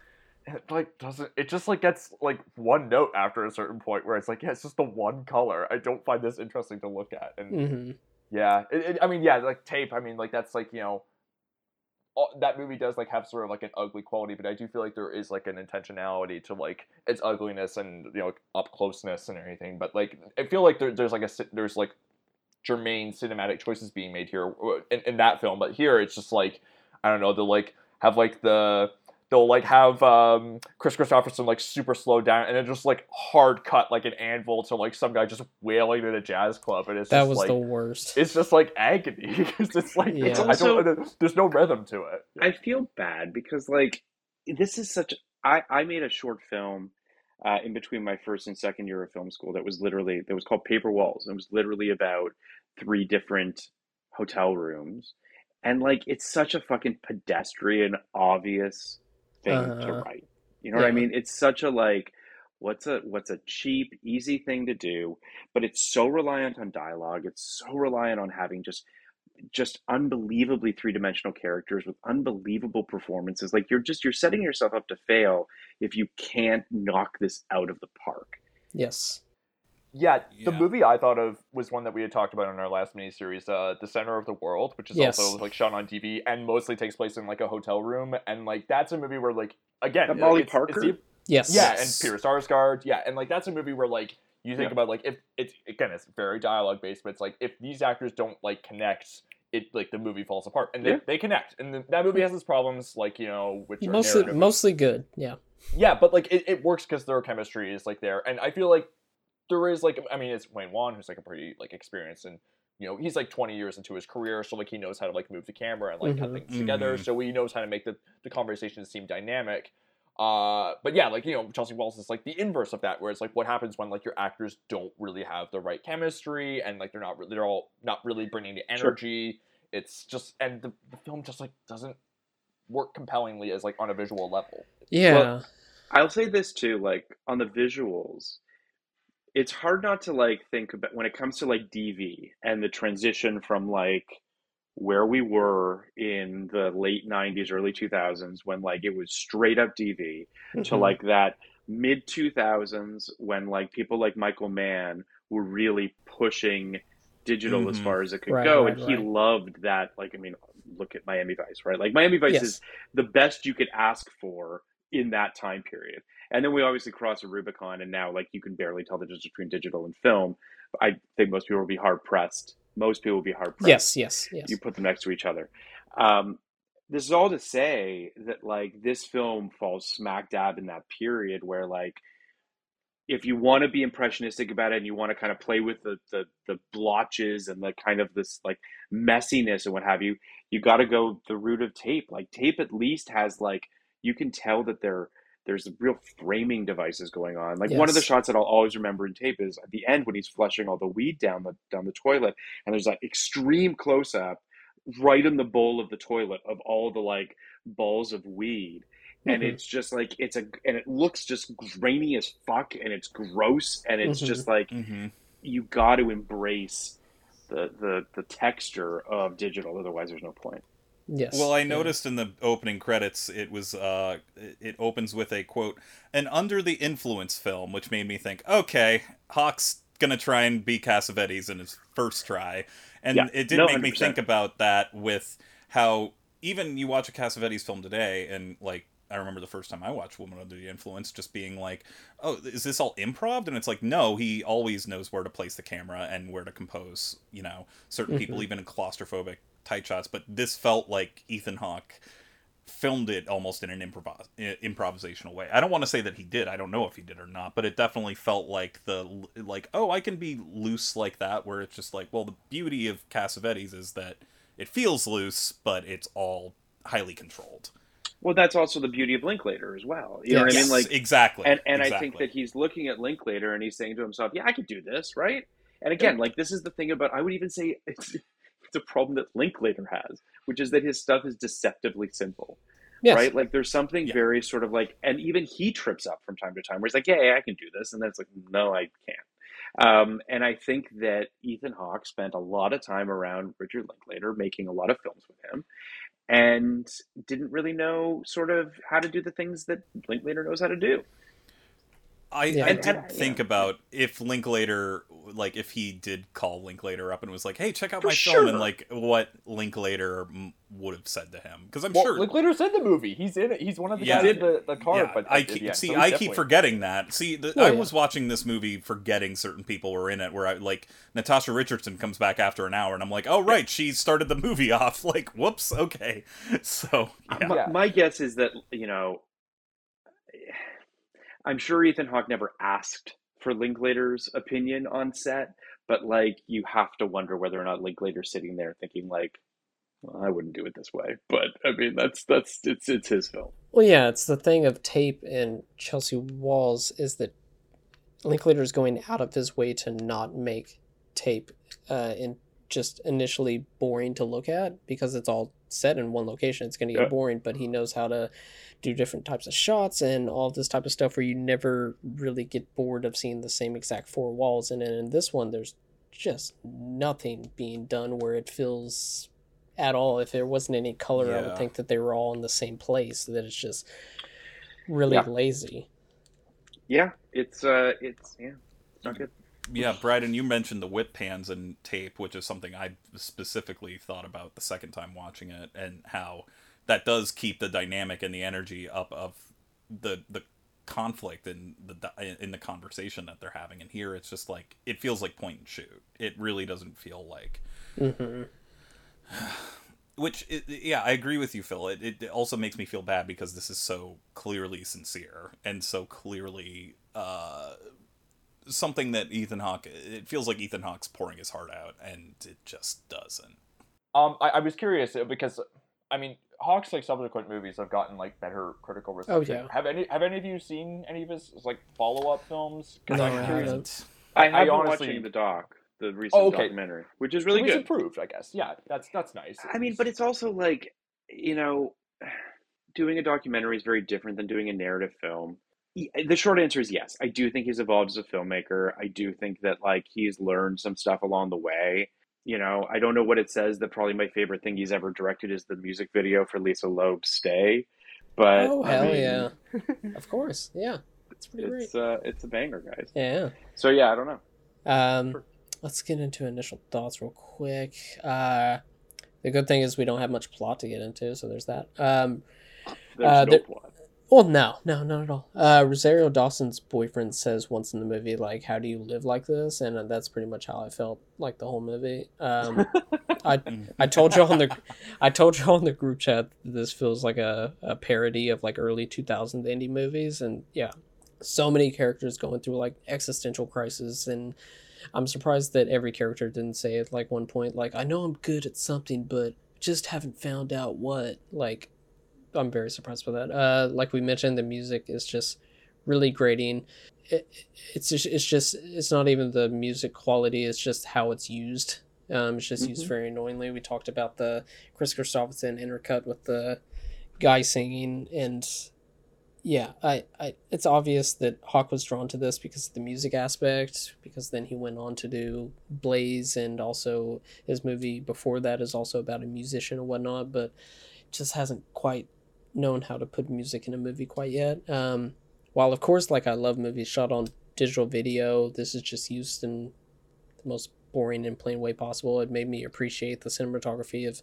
Speaker 2: It like doesn't it just like gets like one note after a certain point where it's like yeah it's just the one color. I don't find this interesting to look at, and
Speaker 5: hmm
Speaker 2: yeah, it, it, I mean yeah like tape. I mean like that's like you know. all- That movie does like have sort of like an ugly quality, but I do feel like there is like an intentionality to like its ugliness and you know up closeness and everything. But like I feel like there, there's like a there's like germane cinematic choices being made here uh, in, in that film, but here it's just like I don't know they'll like have like the they'll like have um, Kris Kristofferson like super slow down and then just like hard cut like an anvil to like some guy just wailing at a jazz club and it's
Speaker 5: That
Speaker 2: just
Speaker 5: was
Speaker 2: like
Speaker 5: the worst.
Speaker 2: it's just like agony because it's like
Speaker 5: Yeah. It's
Speaker 2: I
Speaker 7: also-
Speaker 2: don't there's no rhythm to it.
Speaker 7: I feel bad because like this is such I I made a short film uh, in between my first and second year of film school that was literally that was called Paper Walls. It was literally about three different hotel rooms, and like it's such a fucking pedestrian, obvious thing to
Speaker 5: Uh-huh.
Speaker 7: write. You know what I mean? It's such a like what's a what's a cheap, easy thing to do, but it's so reliant on dialogue. It's so reliant on having just just unbelievably three-dimensional characters with unbelievable performances like you're just you're setting yourself up to fail if you can't knock this out of the park
Speaker 5: Yes.
Speaker 2: Yeah, the movie I thought of was one that we had talked about in our last miniseries, uh, The Center of the World, which is
Speaker 5: Yes.
Speaker 2: also like shot on DV and mostly takes place in like a hotel room, and like that's a movie where like again,
Speaker 7: That
Speaker 2: like,
Speaker 7: Molly
Speaker 2: it's- it's
Speaker 7: Parker?
Speaker 2: the-
Speaker 5: Yes.
Speaker 2: yeah, and Peter Sarsgaard, yeah, and like that's a movie where like you think
Speaker 7: Yeah.
Speaker 2: about like if it's again it's very dialogue based, but it's like if these actors don't like connect, it like the movie falls apart, and they,
Speaker 7: Yeah.
Speaker 2: they connect, and the, that movie has its problems, like you know, which
Speaker 5: Mostly,
Speaker 2: narrative-
Speaker 5: mostly good. Yeah.
Speaker 2: yeah, but like it, it works because their chemistry is like there, and I feel like there is like I mean it's Wayne Wang who's like a pretty like experienced and you know he's like 20 years into his career, so like he knows how to like move the camera and like cut
Speaker 5: Mhm.
Speaker 2: things together,
Speaker 6: Mhm.
Speaker 2: so he knows how to make the the conversation seem dynamic. Uh, but yeah, like you know, Chelsea Walls is like the inverse of that, where it's like what happens when like your actors don't really have the right chemistry and like they're not really they're all not really bringing the
Speaker 7: Sure.
Speaker 2: energy. It's just and the, the film just like doesn't work compellingly as like on a visual level.
Speaker 5: Yeah.
Speaker 7: i'll say this too like on the visuals it's hard not to like think about when it comes to like dv and the transition from like where we were in the late 90s early 2000s when like it was straight up dv to
Speaker 5: Mhm.
Speaker 7: like that mid 2000s when like people like Michael Mann were really pushing digital as
Speaker 6: Mhm.
Speaker 7: far as it could
Speaker 5: Right,
Speaker 7: go
Speaker 5: right,
Speaker 7: and he
Speaker 5: right.
Speaker 7: loved that like I mean look at Miami Vice right like Miami Vice
Speaker 5: Yes.
Speaker 7: is the best you could ask for in that time period and then we obviously crossed a Rubicon and now like you can barely tell the difference between digital and film I think most people will be hard pressed most people will be hard pressed
Speaker 5: Yes. Yes. Yes.
Speaker 7: you put them next to each other. Um, this is all to say that like this film falls smack dab in that period where like if you want to be impressionistic about it and you want to kind of play with the, the the blotches and the kind of this like messiness and what have you, you got to go the route of tape. Like tape at least has like you can tell that they're There's real framing devices going on. Like one of the shots that I'll always remember in tape is at the end when he's flushing all the weed down the down the toilet, and there's that extreme close up right in the bowl of the toilet of all the like balls of weed. And
Speaker 5: Mhm.
Speaker 7: it's just like it's a and it looks just grainy as fuck and it's gross and it's
Speaker 5: Mhm.
Speaker 7: just like
Speaker 6: Mm-hmm.
Speaker 7: you got to embrace the, the the texture of digital otherwise there's no point
Speaker 5: Yes.
Speaker 6: Well, I
Speaker 5: yeah.
Speaker 6: noticed in the opening credits it was uh it- it opens with a quote, an under the influence film, which made me think, okay, Hawke's gonna try and be Cassavetes in his first try. And
Speaker 7: Yeah,
Speaker 6: it did
Speaker 7: no,
Speaker 6: make me
Speaker 7: 100%.
Speaker 6: think about that with how even you watch a Cassavetes film today and like I remember the first time I watched Woman Under the Influence just being like, oh, is this all improv? And it's like, no, he always knows where to place the camera and where to compose, you know, certain people,
Speaker 5: Mhm.
Speaker 6: even in claustrophobic tight shots. But this felt like Ethan Hawke filmed it almost in an improv- i- improvisational way. I don't want to say that he did. I don't know if he did or not, but it definitely felt like the like, oh, I can be loose like that where it's just like, well, the beauty of Cassavetes is that it feels loose, but it's all highly controlled.
Speaker 7: well that's also the beauty of linklater as well you know what i mean like
Speaker 6: exactly.
Speaker 7: and and i think that he's looking at linklater and he's saying to himself yeah i could do this right and again like this is the thing about i would even say it's, it's a problem that linklater has which is that his stuff is deceptively simple
Speaker 5: Yes.
Speaker 7: right? Like there's something very sort of like, and even he trips up from time to time where he's like, yeah, yeah, I can do this. And then it's like, no, I can't. Um, and I think that Ethan Hawke spent a lot of time around Richard Linklater making a lot of films with him and didn't really know sort of how to do the things that Linklater knows how to do.
Speaker 6: I,
Speaker 5: Yeah.
Speaker 6: I did
Speaker 7: and-
Speaker 6: think about if Linklater, like if he did call Linklater up and was like, "Hey, check out
Speaker 7: For
Speaker 6: my film," and like what Linklater m- would have said to him, because I'm
Speaker 2: Well,
Speaker 6: sure.
Speaker 2: Linklater's in the movie. He's in it. He's one of the
Speaker 6: Yeah.
Speaker 2: guys in the, the car.
Speaker 6: yeah,
Speaker 2: but
Speaker 6: I keep,
Speaker 2: end,
Speaker 6: see.
Speaker 2: so he's
Speaker 6: I keep forgetting that. See, the,
Speaker 5: Oh,
Speaker 6: I
Speaker 5: yeah.
Speaker 6: was watching this movie forgetting certain people were in it. Where I like Natasha Richardson comes back after an hour, and I'm like, "Oh right, she started the movie off." Like, whoops, okay. So yeah,
Speaker 7: My, my guess is that, you know, I'm sure Ethan Hawke never asked for Linklater's opinion on set, but like you have to wonder whether or not Linklater's sitting there thinking like, well, I wouldn't do it this way. But I mean, that's that's it's it's his film.
Speaker 5: Well, yeah, it's the thing of tape and Chelsea Walls is that Linklater is going out of his way to not make tape uh, in just initially boring to look at because it's all set in one location. It's going to get
Speaker 7: Yeah.
Speaker 5: boring, but he knows how to do different types of shots and all this type of stuff where you never really get bored of seeing the same exact four walls. And then in this one, there's just nothing being done where it feels at all. If there wasn't any color, I would think that they were all in the same place. That it's just really
Speaker 7: Yeah.
Speaker 5: lazy.
Speaker 7: Yeah, it's uh, it's yeah, it's not good.
Speaker 6: Yeah, Bryden, you mentioned the whip pans and tape, which is something I specifically thought about the second time watching it, and how that does keep the dynamic and the energy up of the the conflict and the in the conversation that they're having. And here, it's just like it feels like point and shoot. It really doesn't feel like.
Speaker 5: hmm
Speaker 6: Which, it, yeah, I agree with you, Phil. It, it also makes me feel bad because this is so clearly sincere and so clearly uh, something that Ethan Hawke. It feels like Ethan Hawke's pouring his heart out, and it just doesn't.
Speaker 2: Um, I, I was curious uh, because, I mean, Hawke's like subsequent movies have gotten like better critical reception.
Speaker 5: yeah.
Speaker 2: Have any Have any of you seen any of his like follow up films? 'Cause
Speaker 5: No,
Speaker 2: I'm
Speaker 5: I
Speaker 2: curious.
Speaker 5: haven't.
Speaker 7: I
Speaker 2: I
Speaker 7: have been
Speaker 2: honestly-
Speaker 7: watching the doc, the recent
Speaker 2: Oh, okay.
Speaker 7: documentary, which is really
Speaker 2: he's
Speaker 7: good.
Speaker 2: improved, I guess. Yeah, that's that's nice.
Speaker 7: I mean, but it's also like, you know, doing a documentary is very different than doing a narrative film. Y- The short answer is yes. I do think he's evolved as a filmmaker. I do think that like he's learned some stuff along the way. You know, I don't know what it says that probably my favorite thing he's ever directed is the music video for Lisa Loeb's Stay. But
Speaker 5: oh
Speaker 7: I
Speaker 5: hell
Speaker 7: mean,
Speaker 5: yeah! of course, yeah, it's pretty great.
Speaker 7: It's uh it's a banger, guys.
Speaker 5: Yeah.
Speaker 7: So yeah, I don't know.
Speaker 5: Um, let's get into initial thoughts real quick. Uh, the good thing is we don't have much plot to get into, so there's that. Um,
Speaker 7: There's
Speaker 5: Uh,
Speaker 7: no
Speaker 5: there-
Speaker 7: plot.
Speaker 5: Well, no, no, not at all. Uh, Rosario Dawson's boyfriend says once in the movie, like, "How do you live like this?" And uh, that's pretty much how I felt like the whole movie. Um, I I told you on the I told you on the group chat this feels like a, a parody of like early 2000 indie movies, and yeah, so many characters going through like existential crisis, and I'm surprised that every character didn't say at like one point like I know I'm good at something, but just haven't found out what. Like I'm very surprised by that. Uh, like we mentioned, the music is just really grating. It, it's just, it's just it's not even the music quality. It's just how it's used. Um, it's just used
Speaker 7: Mhm.
Speaker 5: very annoyingly. We talked about the Kris Kristofferson intercut with the guy singing, and yeah, I, I it's obvious that Hawke was drawn to this because of the music aspect. Because then he went on to do Blaze, and also his movie before that is also about a musician and whatnot, but just hasn't quite known how to put music in a movie quite yet. Um, while of course, like I love movies shot on digital video, this is just used in the most boring and plain way possible. It made me appreciate the cinematography of,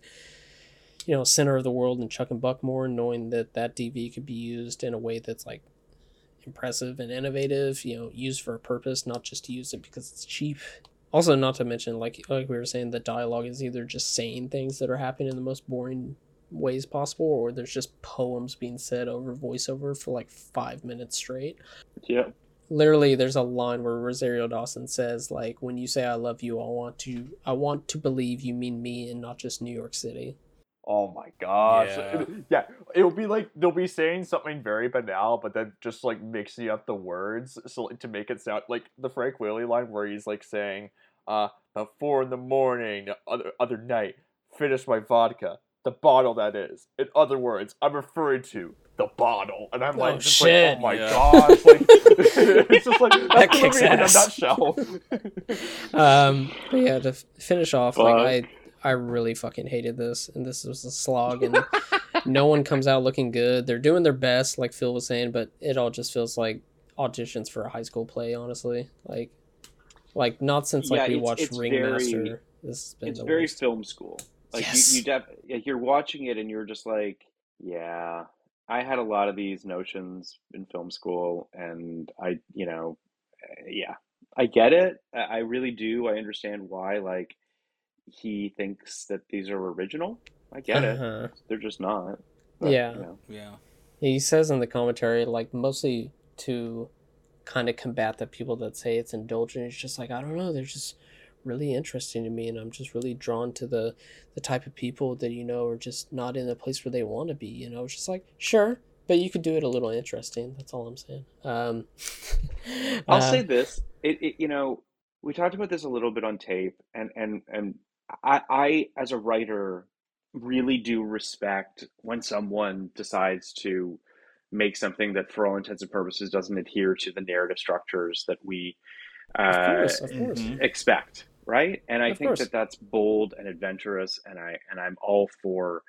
Speaker 5: you know, Center of the World and Chuck and Buck more, knowing that that DV could be used in a way that's like impressive and innovative. You know, used for a purpose, not just to use it because it's cheap. Also, not to mention, like like we were saying, the dialogue is either just saying things that are happening in the most boring ways possible, or there's just poems being said over voiceover for like five minutes straight
Speaker 7: Yeah.
Speaker 5: literally there's a line where Rosario Dawson says like when you say I love you I want to I want to believe you mean me and not just New York City.
Speaker 2: Oh my gosh.
Speaker 6: Yeah.
Speaker 2: It- yeah, it'll be like they'll be saying something very banal, but then just like mixing up the words so like, to make it sound like the Frank Whaley line where he's like saying, uh, about four in the morning, the other other night, finish my vodka. The bottle that is. In other words, I'm referring to the bottle. And I'm
Speaker 5: Oh,
Speaker 2: like, just
Speaker 5: shit.
Speaker 2: like, oh my
Speaker 6: Yeah.
Speaker 2: gosh. Like, it's just like, that's
Speaker 5: That kicks
Speaker 2: movie in a
Speaker 5: ass.
Speaker 2: nutshell.
Speaker 5: Um but yeah to f- finish off like I I really fucking hated this and this was a slog and no one comes out looking good. They're doing their best like Phil was saying, but it all just feels like auditions for a high school play honestly. Like like not since like
Speaker 7: Yeah,
Speaker 5: we
Speaker 7: it's-
Speaker 5: watched
Speaker 7: it's
Speaker 5: Ringmaster.
Speaker 7: very-
Speaker 5: this has been
Speaker 7: it's very
Speaker 5: worst.
Speaker 7: film school. Like
Speaker 5: Yes.
Speaker 7: you, you def- like you're watching it and you're just like, yeah. I had a lot of these notions in film school, and I, you know, eh, yeah, I get it. I I really do. I understand why. Like he thinks that these are original. I get it.
Speaker 5: Uh-huh.
Speaker 7: They're just not. But,
Speaker 5: Yeah.
Speaker 7: you know.
Speaker 6: Yeah.
Speaker 5: He says in the commentary, like mostly to kind of combat the people that say it's indulgent. It's just like I don't know, they're just really interesting to me, and I'm just really drawn to the the type of people that you know are just not in the place where they want to be. You know, it's just like sure, but you could do it a little interesting. That's all I'm saying. Um,
Speaker 7: I'll
Speaker 5: uh,
Speaker 7: say this. It, it, you know, we talked about this a little bit on tape, and and and I, I as a writer really do respect when someone decides to make something that, for all intents and purposes, doesn't adhere to the narrative structures that we uh,
Speaker 5: Of course, of course.
Speaker 6: Mhm.
Speaker 7: expect, right? And I
Speaker 5: Of
Speaker 7: think
Speaker 5: course.
Speaker 7: that that's bold and adventurous, and I and I'm all for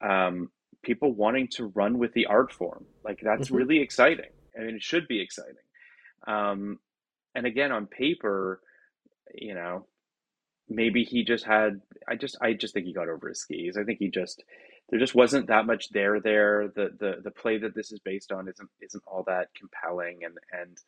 Speaker 7: um, people wanting to run with the art form. Like that's
Speaker 5: Mhm.
Speaker 7: really exciting. I mean, it should be exciting. Um, and again, on paper, you know, maybe he just had. I just, I just think he got over his skis. I think he just there just wasn't that much there. There, the the the play that this is based on isn't isn't all that compelling, and and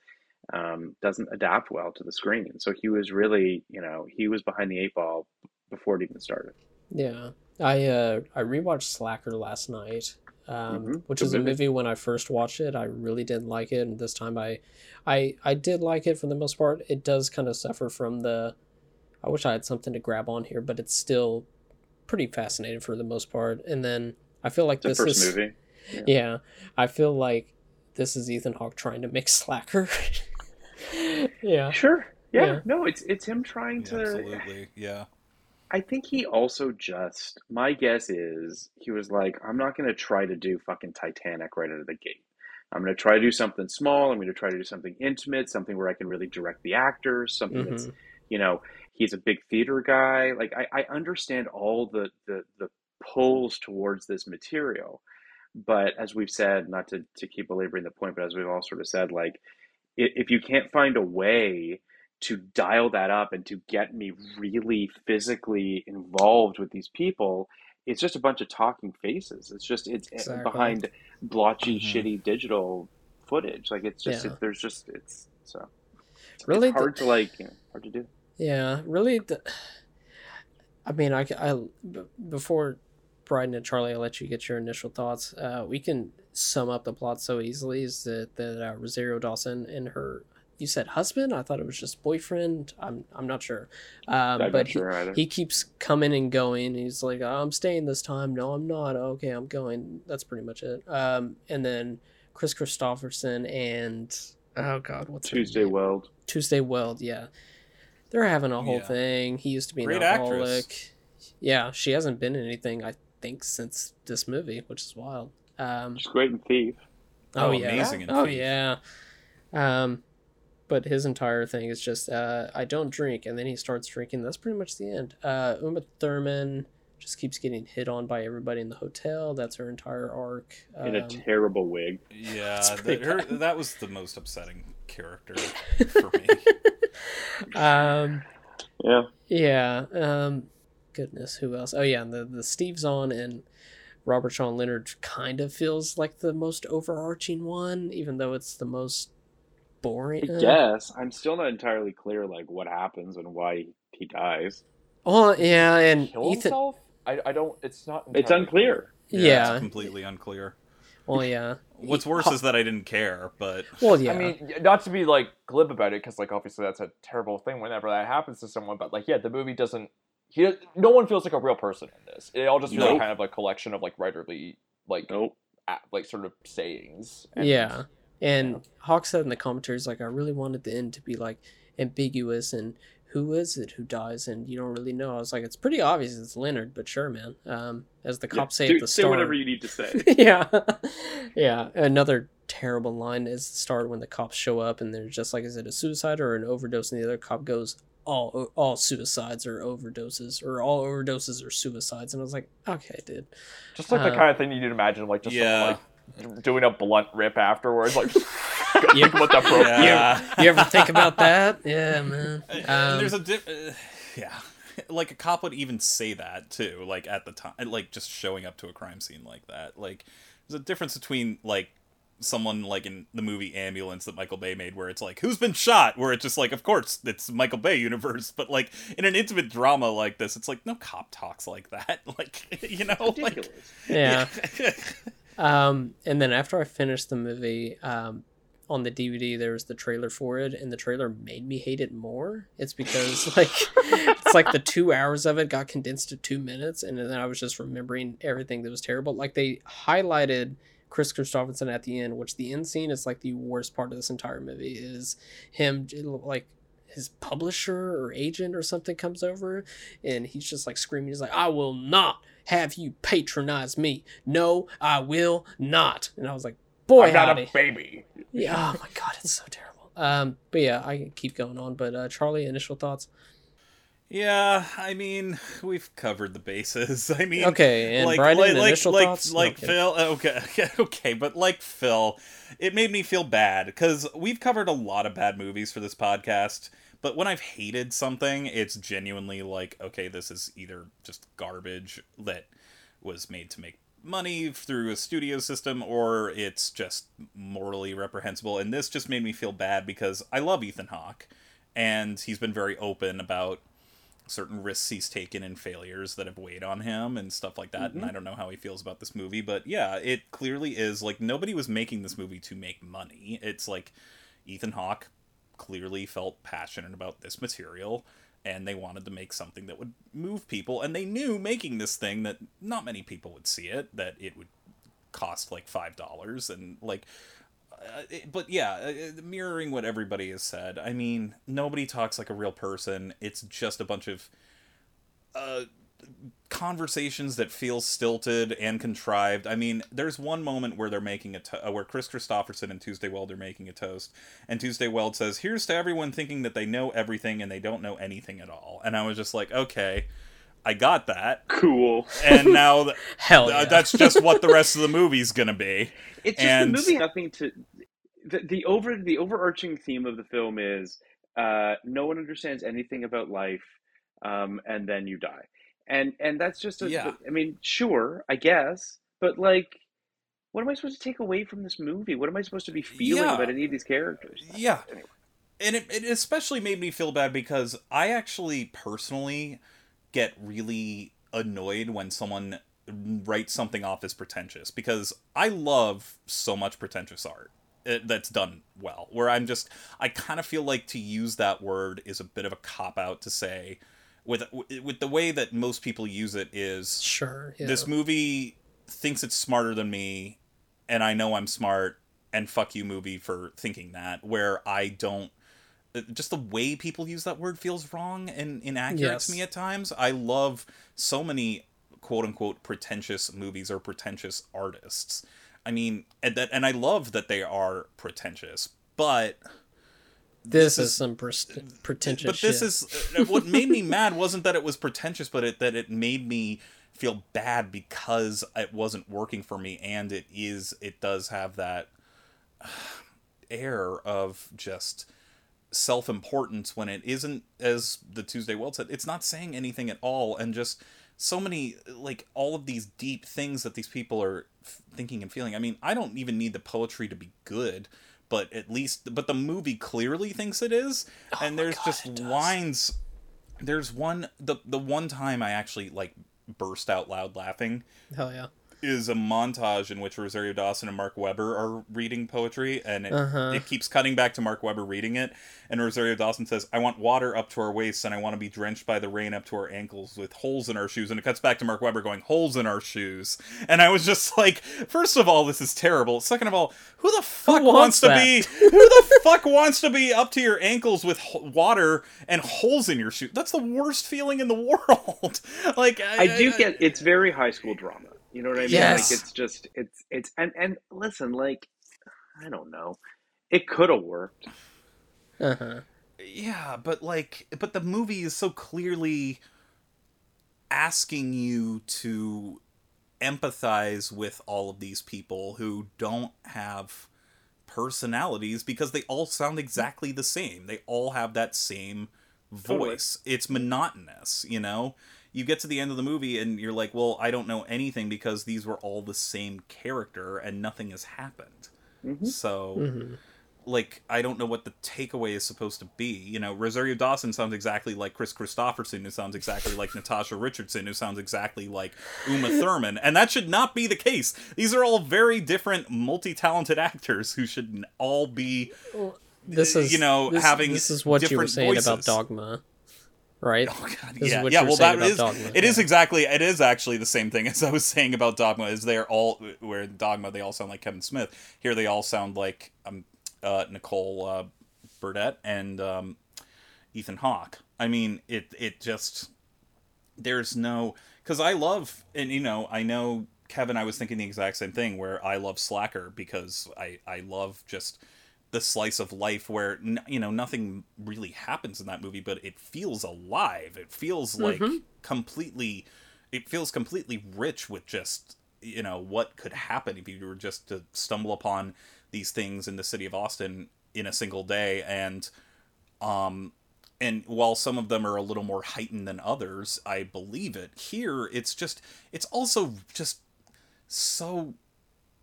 Speaker 7: um, doesn't adapt well to the screen. So he was really, you know, he was behind the eight ball before it even started.
Speaker 5: Yeah, I uh I rewatched Slacker last night, um,
Speaker 7: Mhm.
Speaker 5: which
Speaker 7: Good
Speaker 5: is a
Speaker 7: movie.
Speaker 5: movie when I first watched it. I really didn't like it, and this time I, I I did like it for the most part. It does kind of suffer from the. I wish I had something to grab on here, but it's still pretty fascinating for the most part. And then I feel like
Speaker 7: It's
Speaker 5: this
Speaker 7: first
Speaker 5: is
Speaker 7: movie.
Speaker 5: yeah, I feel like this is Ethan Hawke trying to make Slacker. Yeah,
Speaker 7: Sure. Yeah.
Speaker 5: Yeah.
Speaker 7: No, it's it's him trying
Speaker 6: Yeah,
Speaker 7: to.
Speaker 6: absolutely. Yeah.
Speaker 7: I think he also just. My guess is he was like, I'm not going to try to do fucking Titanic right out of the gate. I'm going to try to do something small. I'm going to try to do something intimate, something where I can really direct the actors, something that's,
Speaker 5: Mhm.
Speaker 7: you know, he's a big theater guy. Like I, I understand all the, the the pulls towards this material, but as we've said, not to to keep belaboring the point, but as we've all sort of said, like i- if you can't find a way to dial that up and to get me really physically involved with these people, it's just a bunch of talking faces. It's just it's
Speaker 5: Exactly.
Speaker 7: behind blotchy,
Speaker 6: Mhm.
Speaker 7: shitty digital footage. Like it's just
Speaker 5: Yeah.
Speaker 7: it, there's just it's so it's
Speaker 5: Really,
Speaker 7: hard
Speaker 5: the-
Speaker 7: to like you know, hard to do.
Speaker 5: Yeah, really. The, I mean, I, I before Bryden and Charlie, I'll let you get your initial thoughts. Uh, we can sum up the plot so easily is that that uh, Rosario Dawson and her you said husband. I thought it was just boyfriend. I'm I'm not sure. Um,
Speaker 7: I'm
Speaker 5: but he,
Speaker 7: sure either.
Speaker 5: he keeps coming and going. He's like, oh, I'm staying this time. No, I'm not. Okay, I'm going. That's pretty much it. Um, and then Kris Kristofferson and oh god, what's her
Speaker 7: Tuesday
Speaker 5: name?
Speaker 7: Weld.
Speaker 5: Tuesday Weld. Yeah, they're having a whole
Speaker 6: Yeah.
Speaker 5: thing. He used to be an
Speaker 6: Great
Speaker 5: alcoholic.
Speaker 6: actress.
Speaker 5: Yeah, she hasn't been in anything I think since this movie, which is wild. Um,
Speaker 7: She's great in Thief.
Speaker 5: Oh,
Speaker 6: Oh,
Speaker 5: yeah.
Speaker 6: amazing in
Speaker 5: oh
Speaker 6: Thief.
Speaker 5: yeah. Um, but his entire thing is just uh, I don't drink, and then he starts drinking. That's pretty much the end. Uh, Uma Thurman just keeps getting hit on by everybody in the hotel. That's her entire arc.
Speaker 7: In a
Speaker 5: Um,
Speaker 7: terrible wig.
Speaker 6: Yeah,
Speaker 5: pretty
Speaker 6: that, her, that was the most upsetting character for me.
Speaker 5: um,
Speaker 7: Yeah.
Speaker 5: yeah. Um, goodness, who else? Oh yeah, and the the Steve Zahn and Robert Sean Leonard kind of feels like the most overarching one, even though it's the most boring.
Speaker 7: I guess. I'm still not entirely clear like what happens and why he dies.
Speaker 5: Oh yeah, and
Speaker 2: Kill
Speaker 5: Ethan.
Speaker 2: himself? I, I don't. It's not.
Speaker 7: It's unclear.
Speaker 5: Yeah.
Speaker 6: it's completely unclear.
Speaker 5: Well, yeah.
Speaker 6: What's worse is that I didn't care, but
Speaker 5: Well, yeah.
Speaker 2: I mean, not to be like glib about it, because like obviously that's a terrible thing whenever that happens to someone. But like, yeah, the movie doesn't. He, no one feels like a real person in this. It all just feels
Speaker 7: Nope.
Speaker 2: like kind of like a collection of like writerly like
Speaker 7: Nope.
Speaker 2: a- like sort of sayings. And,
Speaker 5: yeah. And Hawke said in the commentaries, like, I really wanted the end to be like ambiguous and who is it who dies and you don't really know. I was like, it's pretty obvious it's Leonard, but sure, man. Um, as the cops say
Speaker 7: do,
Speaker 5: at the
Speaker 7: say
Speaker 5: start.
Speaker 7: whatever you need to say.
Speaker 5: yeah. yeah. Another terrible line is the start when the cops show up and they're just like, is it a suicide or an overdose? And the other cop goes, all all suicides are overdoses or all overdoses are suicides. And I was like, okay, dude.
Speaker 2: Just like the
Speaker 5: Uh,
Speaker 2: kind of thing you'd imagine, like just
Speaker 6: Yeah.
Speaker 2: someone, like doing a blunt rip afterwards, like
Speaker 5: Yeah.
Speaker 2: what the pro-
Speaker 6: Yeah.
Speaker 5: You ever think about that? Yeah, man. Um,
Speaker 6: there's a di- uh, yeah, like a cop would even say that too, like at the time, like just showing up to a crime scene like that. Like there's a difference between like someone like in the movie Ambulance that Michael Bay made, where it's like who's been shot, where it's just like of course it's Michael Bay universe, but like in an intimate drama like this, it's like no cop talks like that, like you know, like
Speaker 7: Ridiculous.
Speaker 5: yeah. Um, and then after I finished the movie, um, on the DVD there was the trailer for it, and the trailer made me hate it more. It's because like it's like the two hours of it got condensed to two minutes, and then I was just remembering everything that was terrible. Like they highlighted Kris Kristofferson at the end, which the end scene is like the worst part of this entire movie. Is him like his publisher or agent or something comes over and he's just like screaming he's like i will not have you patronize me no i will not and i was like boy
Speaker 2: I'm not
Speaker 5: howdy.
Speaker 2: a baby.
Speaker 5: yeah oh my god it's so terrible um but yeah i keep going on but uh charlie initial thoughts
Speaker 6: Yeah, I mean, we've covered the bases. I mean,
Speaker 5: Okay, and
Speaker 6: like,
Speaker 5: Bryden,
Speaker 6: like,
Speaker 5: initial
Speaker 6: like,
Speaker 5: thoughts?
Speaker 6: Like
Speaker 5: I'm.
Speaker 6: Phil. Okay, okay, okay, but like Phil, it made me feel bad because we've covered a lot of bad movies for this podcast. But when I've hated something, it's genuinely like, okay, this is either just garbage that was made to make money through a studio system, or it's just morally reprehensible. And this just made me feel bad because I love Ethan Hawke, and he's been very open about certain risks he's taken and failures that have weighed on him and stuff like that. And mm-hmm. I don't know how he feels about this movie, but yeah, it clearly is like nobody was making this movie to make money. It's like Ethan Hawke clearly felt passionate about this material and they wanted to make something that would move people and they knew making this thing that not many people would see it that it would cost like five dollars and like uh, it- but yeah, uh, mirroring what everybody has said. I mean, nobody talks like a real person. It's just a bunch of uh, conversations that feel stilted and contrived. I mean, there's one moment where they're making a to- uh, where Kris Kristofferson and Tuesday Weld are making a toast, and Tuesday Weld says, "Here's to everyone thinking that they know everything and they don't know anything at all." And I was just like, okay. I got that.
Speaker 7: Cool.
Speaker 6: And now th-
Speaker 5: Hell
Speaker 6: th-
Speaker 5: yeah.
Speaker 6: that's just what the rest of the movie's gonna be.
Speaker 7: It's just
Speaker 6: and
Speaker 7: the movie nothing to the, the over the overarching theme of the film is uh, no one understands anything about life, um, and then you die, and and that's just a,
Speaker 6: Yeah.
Speaker 7: I mean, sure, I guess, but like, what am I supposed to take away from this movie? What am I supposed to be feeling
Speaker 6: Yeah.
Speaker 7: about any of these characters?
Speaker 6: Yeah. Anyway. And it, it especially made me feel bad because I actually personally get really annoyed when someone writes something off as pretentious because I love so much pretentious art. uh, that's done well. Where I'm just, I kind of feel like to use that word is a bit of a cop out to say, with with the way that most people use it is
Speaker 5: Sure. Yeah.
Speaker 6: this movie thinks it's smarter than me, and I know I'm smart, and fuck you, movie, for thinking that. Where I don't. Just the way people use that word feels wrong and inaccurate
Speaker 5: Yes.
Speaker 6: to me at times. I love so many quote unquote pretentious movies or pretentious artists. I mean, and that, and I love that they are pretentious, but
Speaker 5: this,
Speaker 6: this
Speaker 5: is,
Speaker 6: is-
Speaker 5: some pretentious
Speaker 6: but this
Speaker 5: shit.
Speaker 6: is uh, what made me mad wasn't that it was pretentious but it that it made me feel bad because it wasn't working for me and it is it does have that uh, air of just self-importance when it isn't as the Tuesday Weld said it's not saying anything at all and just so many like all of these deep things that these people are f- thinking and feeling. I mean, I don't even need the poetry to be good, but at least but the movie clearly thinks it is and there's just lines there's one the the one time I actually like burst out loud laughing
Speaker 5: Hell yeah.
Speaker 6: Is a montage in which Rosario Dawson and Mark Webber are reading poetry, and it,
Speaker 5: Uh-huh.
Speaker 6: it keeps cutting back to Mark Webber reading it. And Rosario Dawson says, I want water up to our waists, and I want to be drenched by the rain up to our ankles with holes in our shoes. And it cuts back to Mark Webber going, Holes in our shoes. And I was just like, first of all, this is terrible. Second of all, who the fuck
Speaker 5: wants
Speaker 6: wants, to be who the fuck wants to be up to your ankles with ho- water and holes in your shoe? That's the worst feeling in the world. like
Speaker 7: I do get it's very high school drama. You know what I mean?
Speaker 5: Yes.
Speaker 7: Like it's just it's it's and and listen, like I don't know, it could have worked.
Speaker 5: Uh-huh.
Speaker 6: Yeah, but like, but the movie is so clearly asking you to empathize with all of these people who don't have personalities because they all sound exactly the same. They all have that same
Speaker 7: Totally.
Speaker 6: voice. It's monotonous, you know? You get to the end of the movie and you're like, well, I don't know anything because these were all the same character and nothing has happened. So
Speaker 5: Mm-hmm.
Speaker 6: like I don't know what the takeaway is supposed to be. You know, Rosario Dawson sounds exactly like Kris Kristofferson, who sounds exactly like Natasha Richardson, who sounds exactly like Uma Thurman, and that should not be the case. These are all very different, multi-talented actors who should all be.
Speaker 5: This is
Speaker 6: you know
Speaker 5: this,
Speaker 6: having
Speaker 5: this is what you were
Speaker 6: different
Speaker 5: saying about. Dogma, right?
Speaker 6: Oh God,
Speaker 5: This is
Speaker 6: yeah, yeah. Well, that is
Speaker 5: Dogma,
Speaker 6: it is
Speaker 5: yeah.
Speaker 6: exactly it is actually the same thing as I was saying about Dogma. Is they're all where Dogma they all sound like Kevin Smith. Here they all sound like um uh Nicole uh, Burdette and um, Ethan Hawke. I mean, it it just there's no because I love and you know I know Kevin. I was thinking the exact same thing where I love Slacker because I I love just the slice of life where n- you know nothing really happens in that movie but it feels alive. It feels like completely it feels completely rich with just you know what could happen if you were just to stumble upon these things in the city of Austin in a single day. And um and while some of them are a little more heightened than others i believe it. Here it's just it's also just so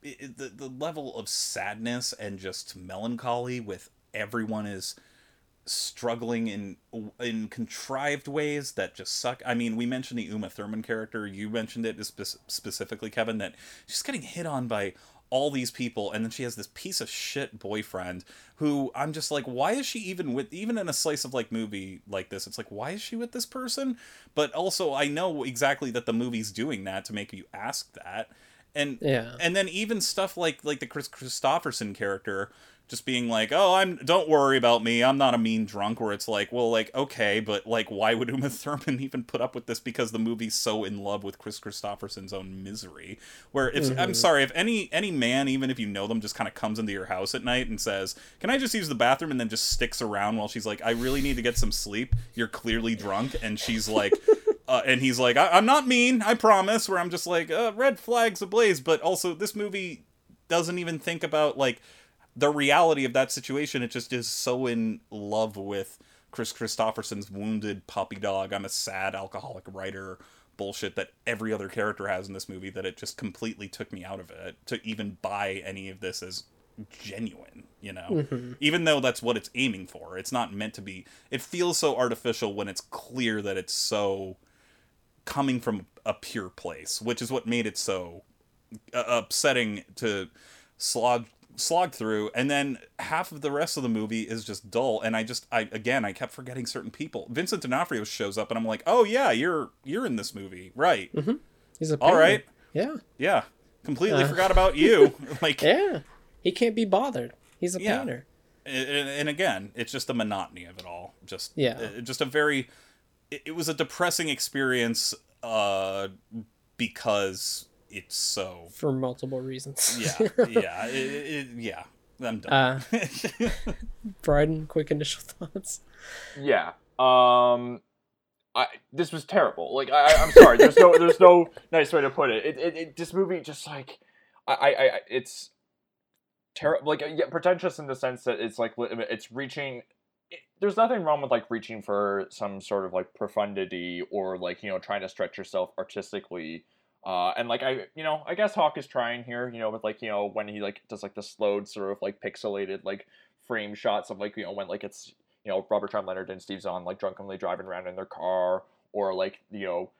Speaker 6: i i- the, the level of sadness and just melancholy with everyone is struggling in in contrived ways that just suck. I mean, we mentioned the Uma Thurman character. You mentioned it spe- specifically, Kevin, that she's getting hit on by all these people, and then she has this piece of shit boyfriend who I'm just like, why is she even with? Even in a slice of like movie like this, it's like, why is she with this person? But also, I know exactly that the movie's doing that to make you ask that. And
Speaker 5: Yeah.
Speaker 6: and then even stuff like like the Kris Kristofferson character just being like, "Oh, I'm don't worry about me. I'm not a mean drunk." Where it's like, "Well, like okay, but like why would Uma Thurman even put up with this because the movie's so in love with Kris Kristofferson's own misery?" Where if I'm mm-hmm. sorry, if any any man even if you know them just kind of comes into your house at night and says, "Can I just use the bathroom?" and then just sticks around while she's like, "I really need to get some sleep." You're clearly drunk and she's like uh, and he's like, I- I'm not mean, I promise. Where I'm just like, uh, red flags ablaze. But also, this movie doesn't even think about like the reality of that situation. It just is so in love with Kris Kristofferson's wounded puppy dog. I'm a sad alcoholic writer bullshit that every other character has in this movie that it just completely took me out of it to even buy any of this as genuine you know even though that's what it's aiming for it's not meant to be it feels so artificial when it's clear that it's so coming from a pure place, which is what made it so uh, upsetting to slog slog through, and then half of the rest of the movie is just dull. And I just, I again, I kept forgetting certain people. Vincent D'Onofrio shows up, and I'm like, oh yeah, you're you're in this movie, right?
Speaker 5: Mm-hmm. He's a
Speaker 6: All right,
Speaker 5: Yeah.
Speaker 6: yeah, completely
Speaker 5: Uh.
Speaker 6: forgot about you. like,
Speaker 5: Yeah. He can't be bothered. He's a
Speaker 6: Yeah.
Speaker 5: painter.
Speaker 6: and, and again, it's just the monotony of it all. Just
Speaker 5: Yeah.
Speaker 6: uh, just a very. It, it was a depressing experience, uh, because it's so.
Speaker 5: For multiple reasons.
Speaker 6: Yeah, yeah, it, it, yeah. I'm done.
Speaker 5: Uh, Bryden, quick initial thoughts.
Speaker 2: Yeah. Um, I this was terrible. Like I, I- I'm sorry. There's no there's no nice way to put it. It, it, it this movie just like I I, I it's terrible. Like yeah, pretentious in the sense that it's like it's reaching. There's nothing wrong with like reaching for some sort of like profundity or like you know trying to stretch yourself artistically. Uh, and like I, you know, I guess Hawke is trying here, you know, with like you know when he like does like the slowed sort of like pixelated like frame shots of like you know when like it's you know Robert John Leonard and Steve Zahn like drunkenly driving around in their car, or like you know,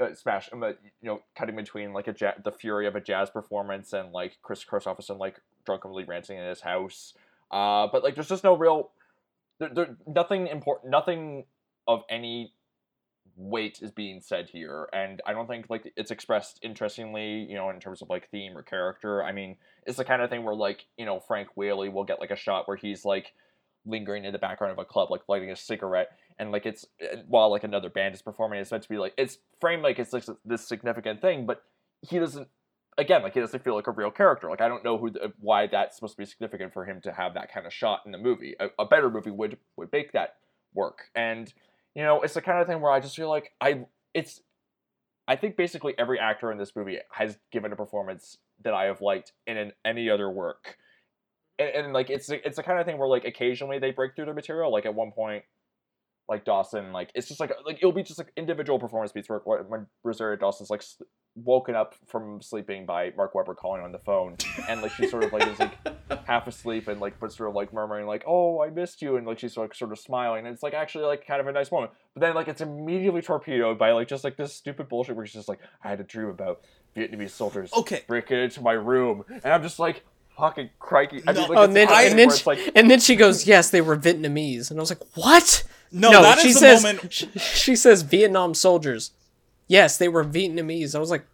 Speaker 2: uh, smash, um, uh, you know, cutting between like a ja- the fury of a jazz performance and like Kris Kristofferson like drunkenly ranting in his house. Uh, but like there's just no real, there, there nothing important, nothing of any weight is being said here and i don't think like it's expressed interestingly you know in terms of like theme or character. I mean it's the kind of thing where like you know frank whaley will get like a shot where he's like lingering in the background of a club like lighting a cigarette and like it's uh, while like another band is performing it's meant to be like it's framed like it's like this significant thing but he doesn't again like he doesn't feel like a real character. Like i don't know who the, why that's supposed to be significant for him to have that kind of shot in the movie. A, a better movie would would make that work. And you know it's the kind of thing where i just feel like i it's i think basically every actor in this movie has given a performance that i have liked in an, any other work. And, and like it's it's the kind of thing where like occasionally they break through their material. Like at one point like Dawson, like it's just like like it'll be just like individual performance beats where when Rosario Dawson's like woken up from sleeping by Mark Webber calling on the phone, and like she sort of like is like half asleep and like but sort of like murmuring like oh I missed you and like she's like sort of smiling and it's like actually like kind of a nice moment, but then like it's immediately torpedoed by like just like this stupid bullshit where she's just like I had a dream about Vietnamese soldiers
Speaker 6: Okay.
Speaker 2: breaking into my room and I'm just like fucking crikey. I mean, like,
Speaker 5: oh, and then,
Speaker 2: the
Speaker 5: and, then she,
Speaker 2: like
Speaker 5: and then she goes, "Yes, they were Vietnamese," and I was like, "What?"
Speaker 6: No, that
Speaker 5: she
Speaker 6: is the
Speaker 5: says,
Speaker 6: moment-
Speaker 5: She, she says Vietnam soldiers. Yes, they were Vietnamese. I was like,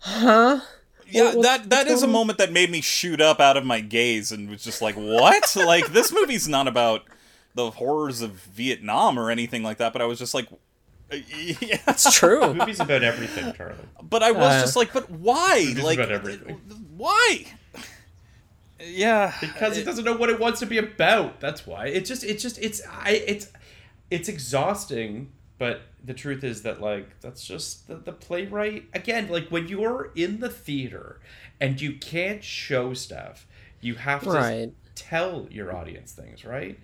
Speaker 5: "Huh?"
Speaker 6: Yeah,
Speaker 5: What-
Speaker 6: that that
Speaker 5: what's
Speaker 6: is a
Speaker 5: on?
Speaker 6: moment that made me shoot up out of my gaze and was just like, "What?" like this movie's not about the horrors of Vietnam or anything like that, but I was just like, "Yeah,
Speaker 5: it's true."
Speaker 11: The movie's about everything, Charlie.
Speaker 6: But I was
Speaker 5: Uh,
Speaker 6: just like, "But why?"
Speaker 11: Movie's
Speaker 6: Like,
Speaker 11: about everything.
Speaker 6: why? Yeah,
Speaker 11: because it doesn't know what it wants to be about. That's why. It's just it's just it's I it's it's exhausting, but the truth is that like that's just the, the playwright again, like when you're in the theater and you can't show stuff, you have to
Speaker 5: Right.
Speaker 11: tell your audience things, right?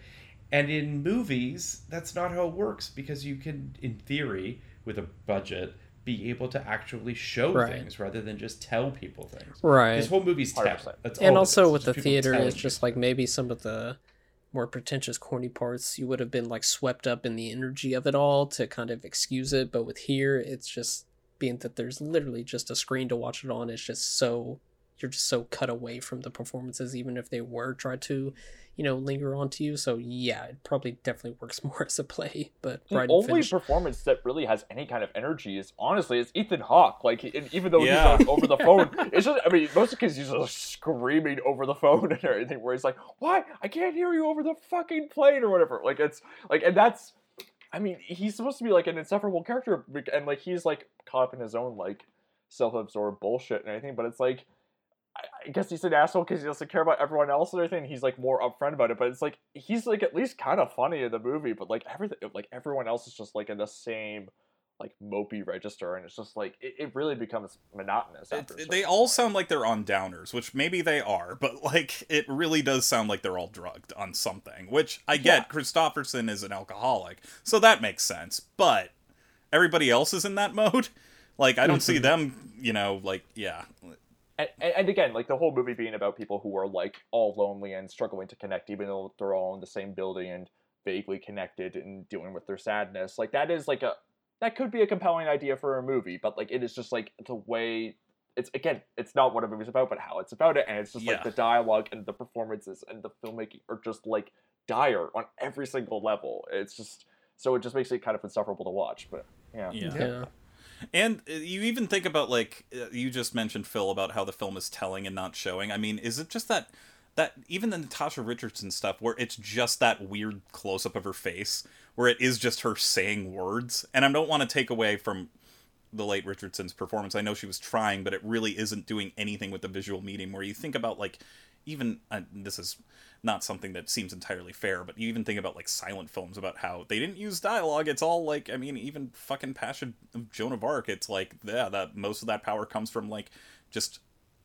Speaker 11: And in movies, that's not how it works because you can in theory with a budget be able to actually show
Speaker 5: Right.
Speaker 11: things rather than just tell people things.
Speaker 5: Right.
Speaker 11: This whole movie's tell. That's
Speaker 5: and also with the theater, it's just like maybe some of the more pretentious, corny parts you would have been like swept up in the energy of it all to kind of excuse it. But with here, it's just being that there's literally just a screen to watch it on. It's just so you're just so cut away from the performances, even if they were tried to, you know, linger onto you. So yeah, it probably definitely works more as a play. But
Speaker 2: The
Speaker 5: Bryden
Speaker 2: only
Speaker 5: finished-
Speaker 2: performance that really has any kind of energy is honestly is Ethan Hawke. Like and even though
Speaker 6: Yeah.
Speaker 2: he's like, over the phone, it's just I mean most of the cases he's just screaming over the phone and everything. Where he's like, "Why? I can't hear you over the fucking plane or whatever." Like it's like and that's. I mean, he's supposed to be like an insufferable character, and like he's like caught up in his own like self-absorbed bullshit and everything. But it's like, I, guess he's an asshole because he doesn't care about everyone else and everything. He's like more upfront about it, but it's like he's like at least kind of funny in the movie. But like everything, like everyone else is just like in the same like mopey register, and it's just like it, it really becomes monotonous. After
Speaker 6: It- they all sound like they're on downers, which maybe they are, but like it really does sound like they're all drugged on something. Which I get. Kristofferson is an alcoholic, so that makes sense. But everybody else is in that mode. Like I don't see mm-hmm. them. You know, like yeah.
Speaker 2: And, and and again, like the whole movie being about people who are like all lonely and struggling to connect, even though they're all in the same building and vaguely connected and dealing with their sadness. Like that is like a that could be a compelling idea for a movie, but like it is just like the way it's again, it's not what a movie's about, but how it's about it, and it's just
Speaker 6: Yeah.
Speaker 2: like the dialogue and the performances and the filmmaking are just like dire on every single level. It's just so it just makes it kind of insufferable to watch. But yeah,
Speaker 6: Yeah. And uh, you even think about like uh, you just mentioned Phil about how the film is telling and not showing. I mean, is it just that that even the Natasha Richardson stuff where it's just that weird close up of her face where it is just her saying words? And I don't want to take away from the late Richardson's performance. I know she was trying, but it really isn't doing anything with the visual medium where you think about like even uh, this is not something that seems entirely fair, but you even think about like silent films about how they didn't use dialogue. It's all like I mean, even fucking Passion of Joan of Arc. It's like yeah, that most of that power comes from like just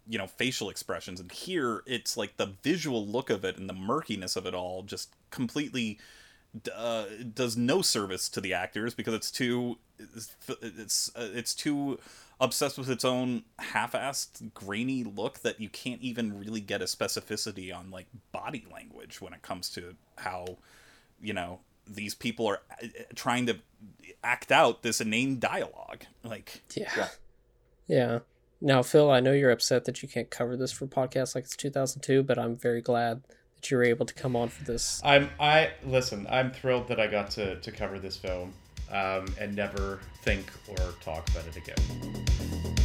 Speaker 6: you know facial expressions, and here it's like the visual look of it and the murkiness of it all just completely uh, does no service to the actors because it's too it's it's, uh, it's too obsessed with its own half-assed grainy look that you can't even really get a specificity on like body language when it comes to how you know these people are uh, trying to act out this inane dialogue. Like
Speaker 5: yeah. Yeah. Now phil i know you're upset that you can't cover this for podcast like it's 2002 but i'm very glad that you were able to come on for this
Speaker 11: I'm I listen. I'm thrilled that I got to to cover this film, um, and never think or talk about it again.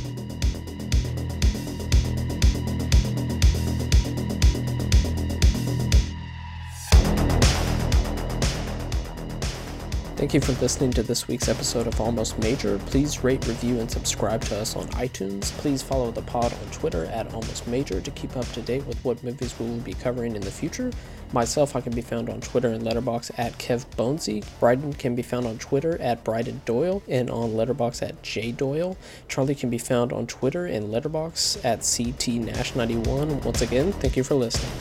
Speaker 5: Thank you for listening to this week's episode of Almost Major. Please rate, review, and subscribe to us on iTunes. Please follow the pod on Twitter at Almost Major to keep up to date with what movies we will be covering in the future. Myself, I can be found on Twitter and Letterboxd at Kev Bonesy. Bryden can be found on Twitter at Bryden Doyle and on Letterboxd at J Doyle. Charlie can be found on Twitter and Letterboxd at CT Nash91. Once again, thank you for listening.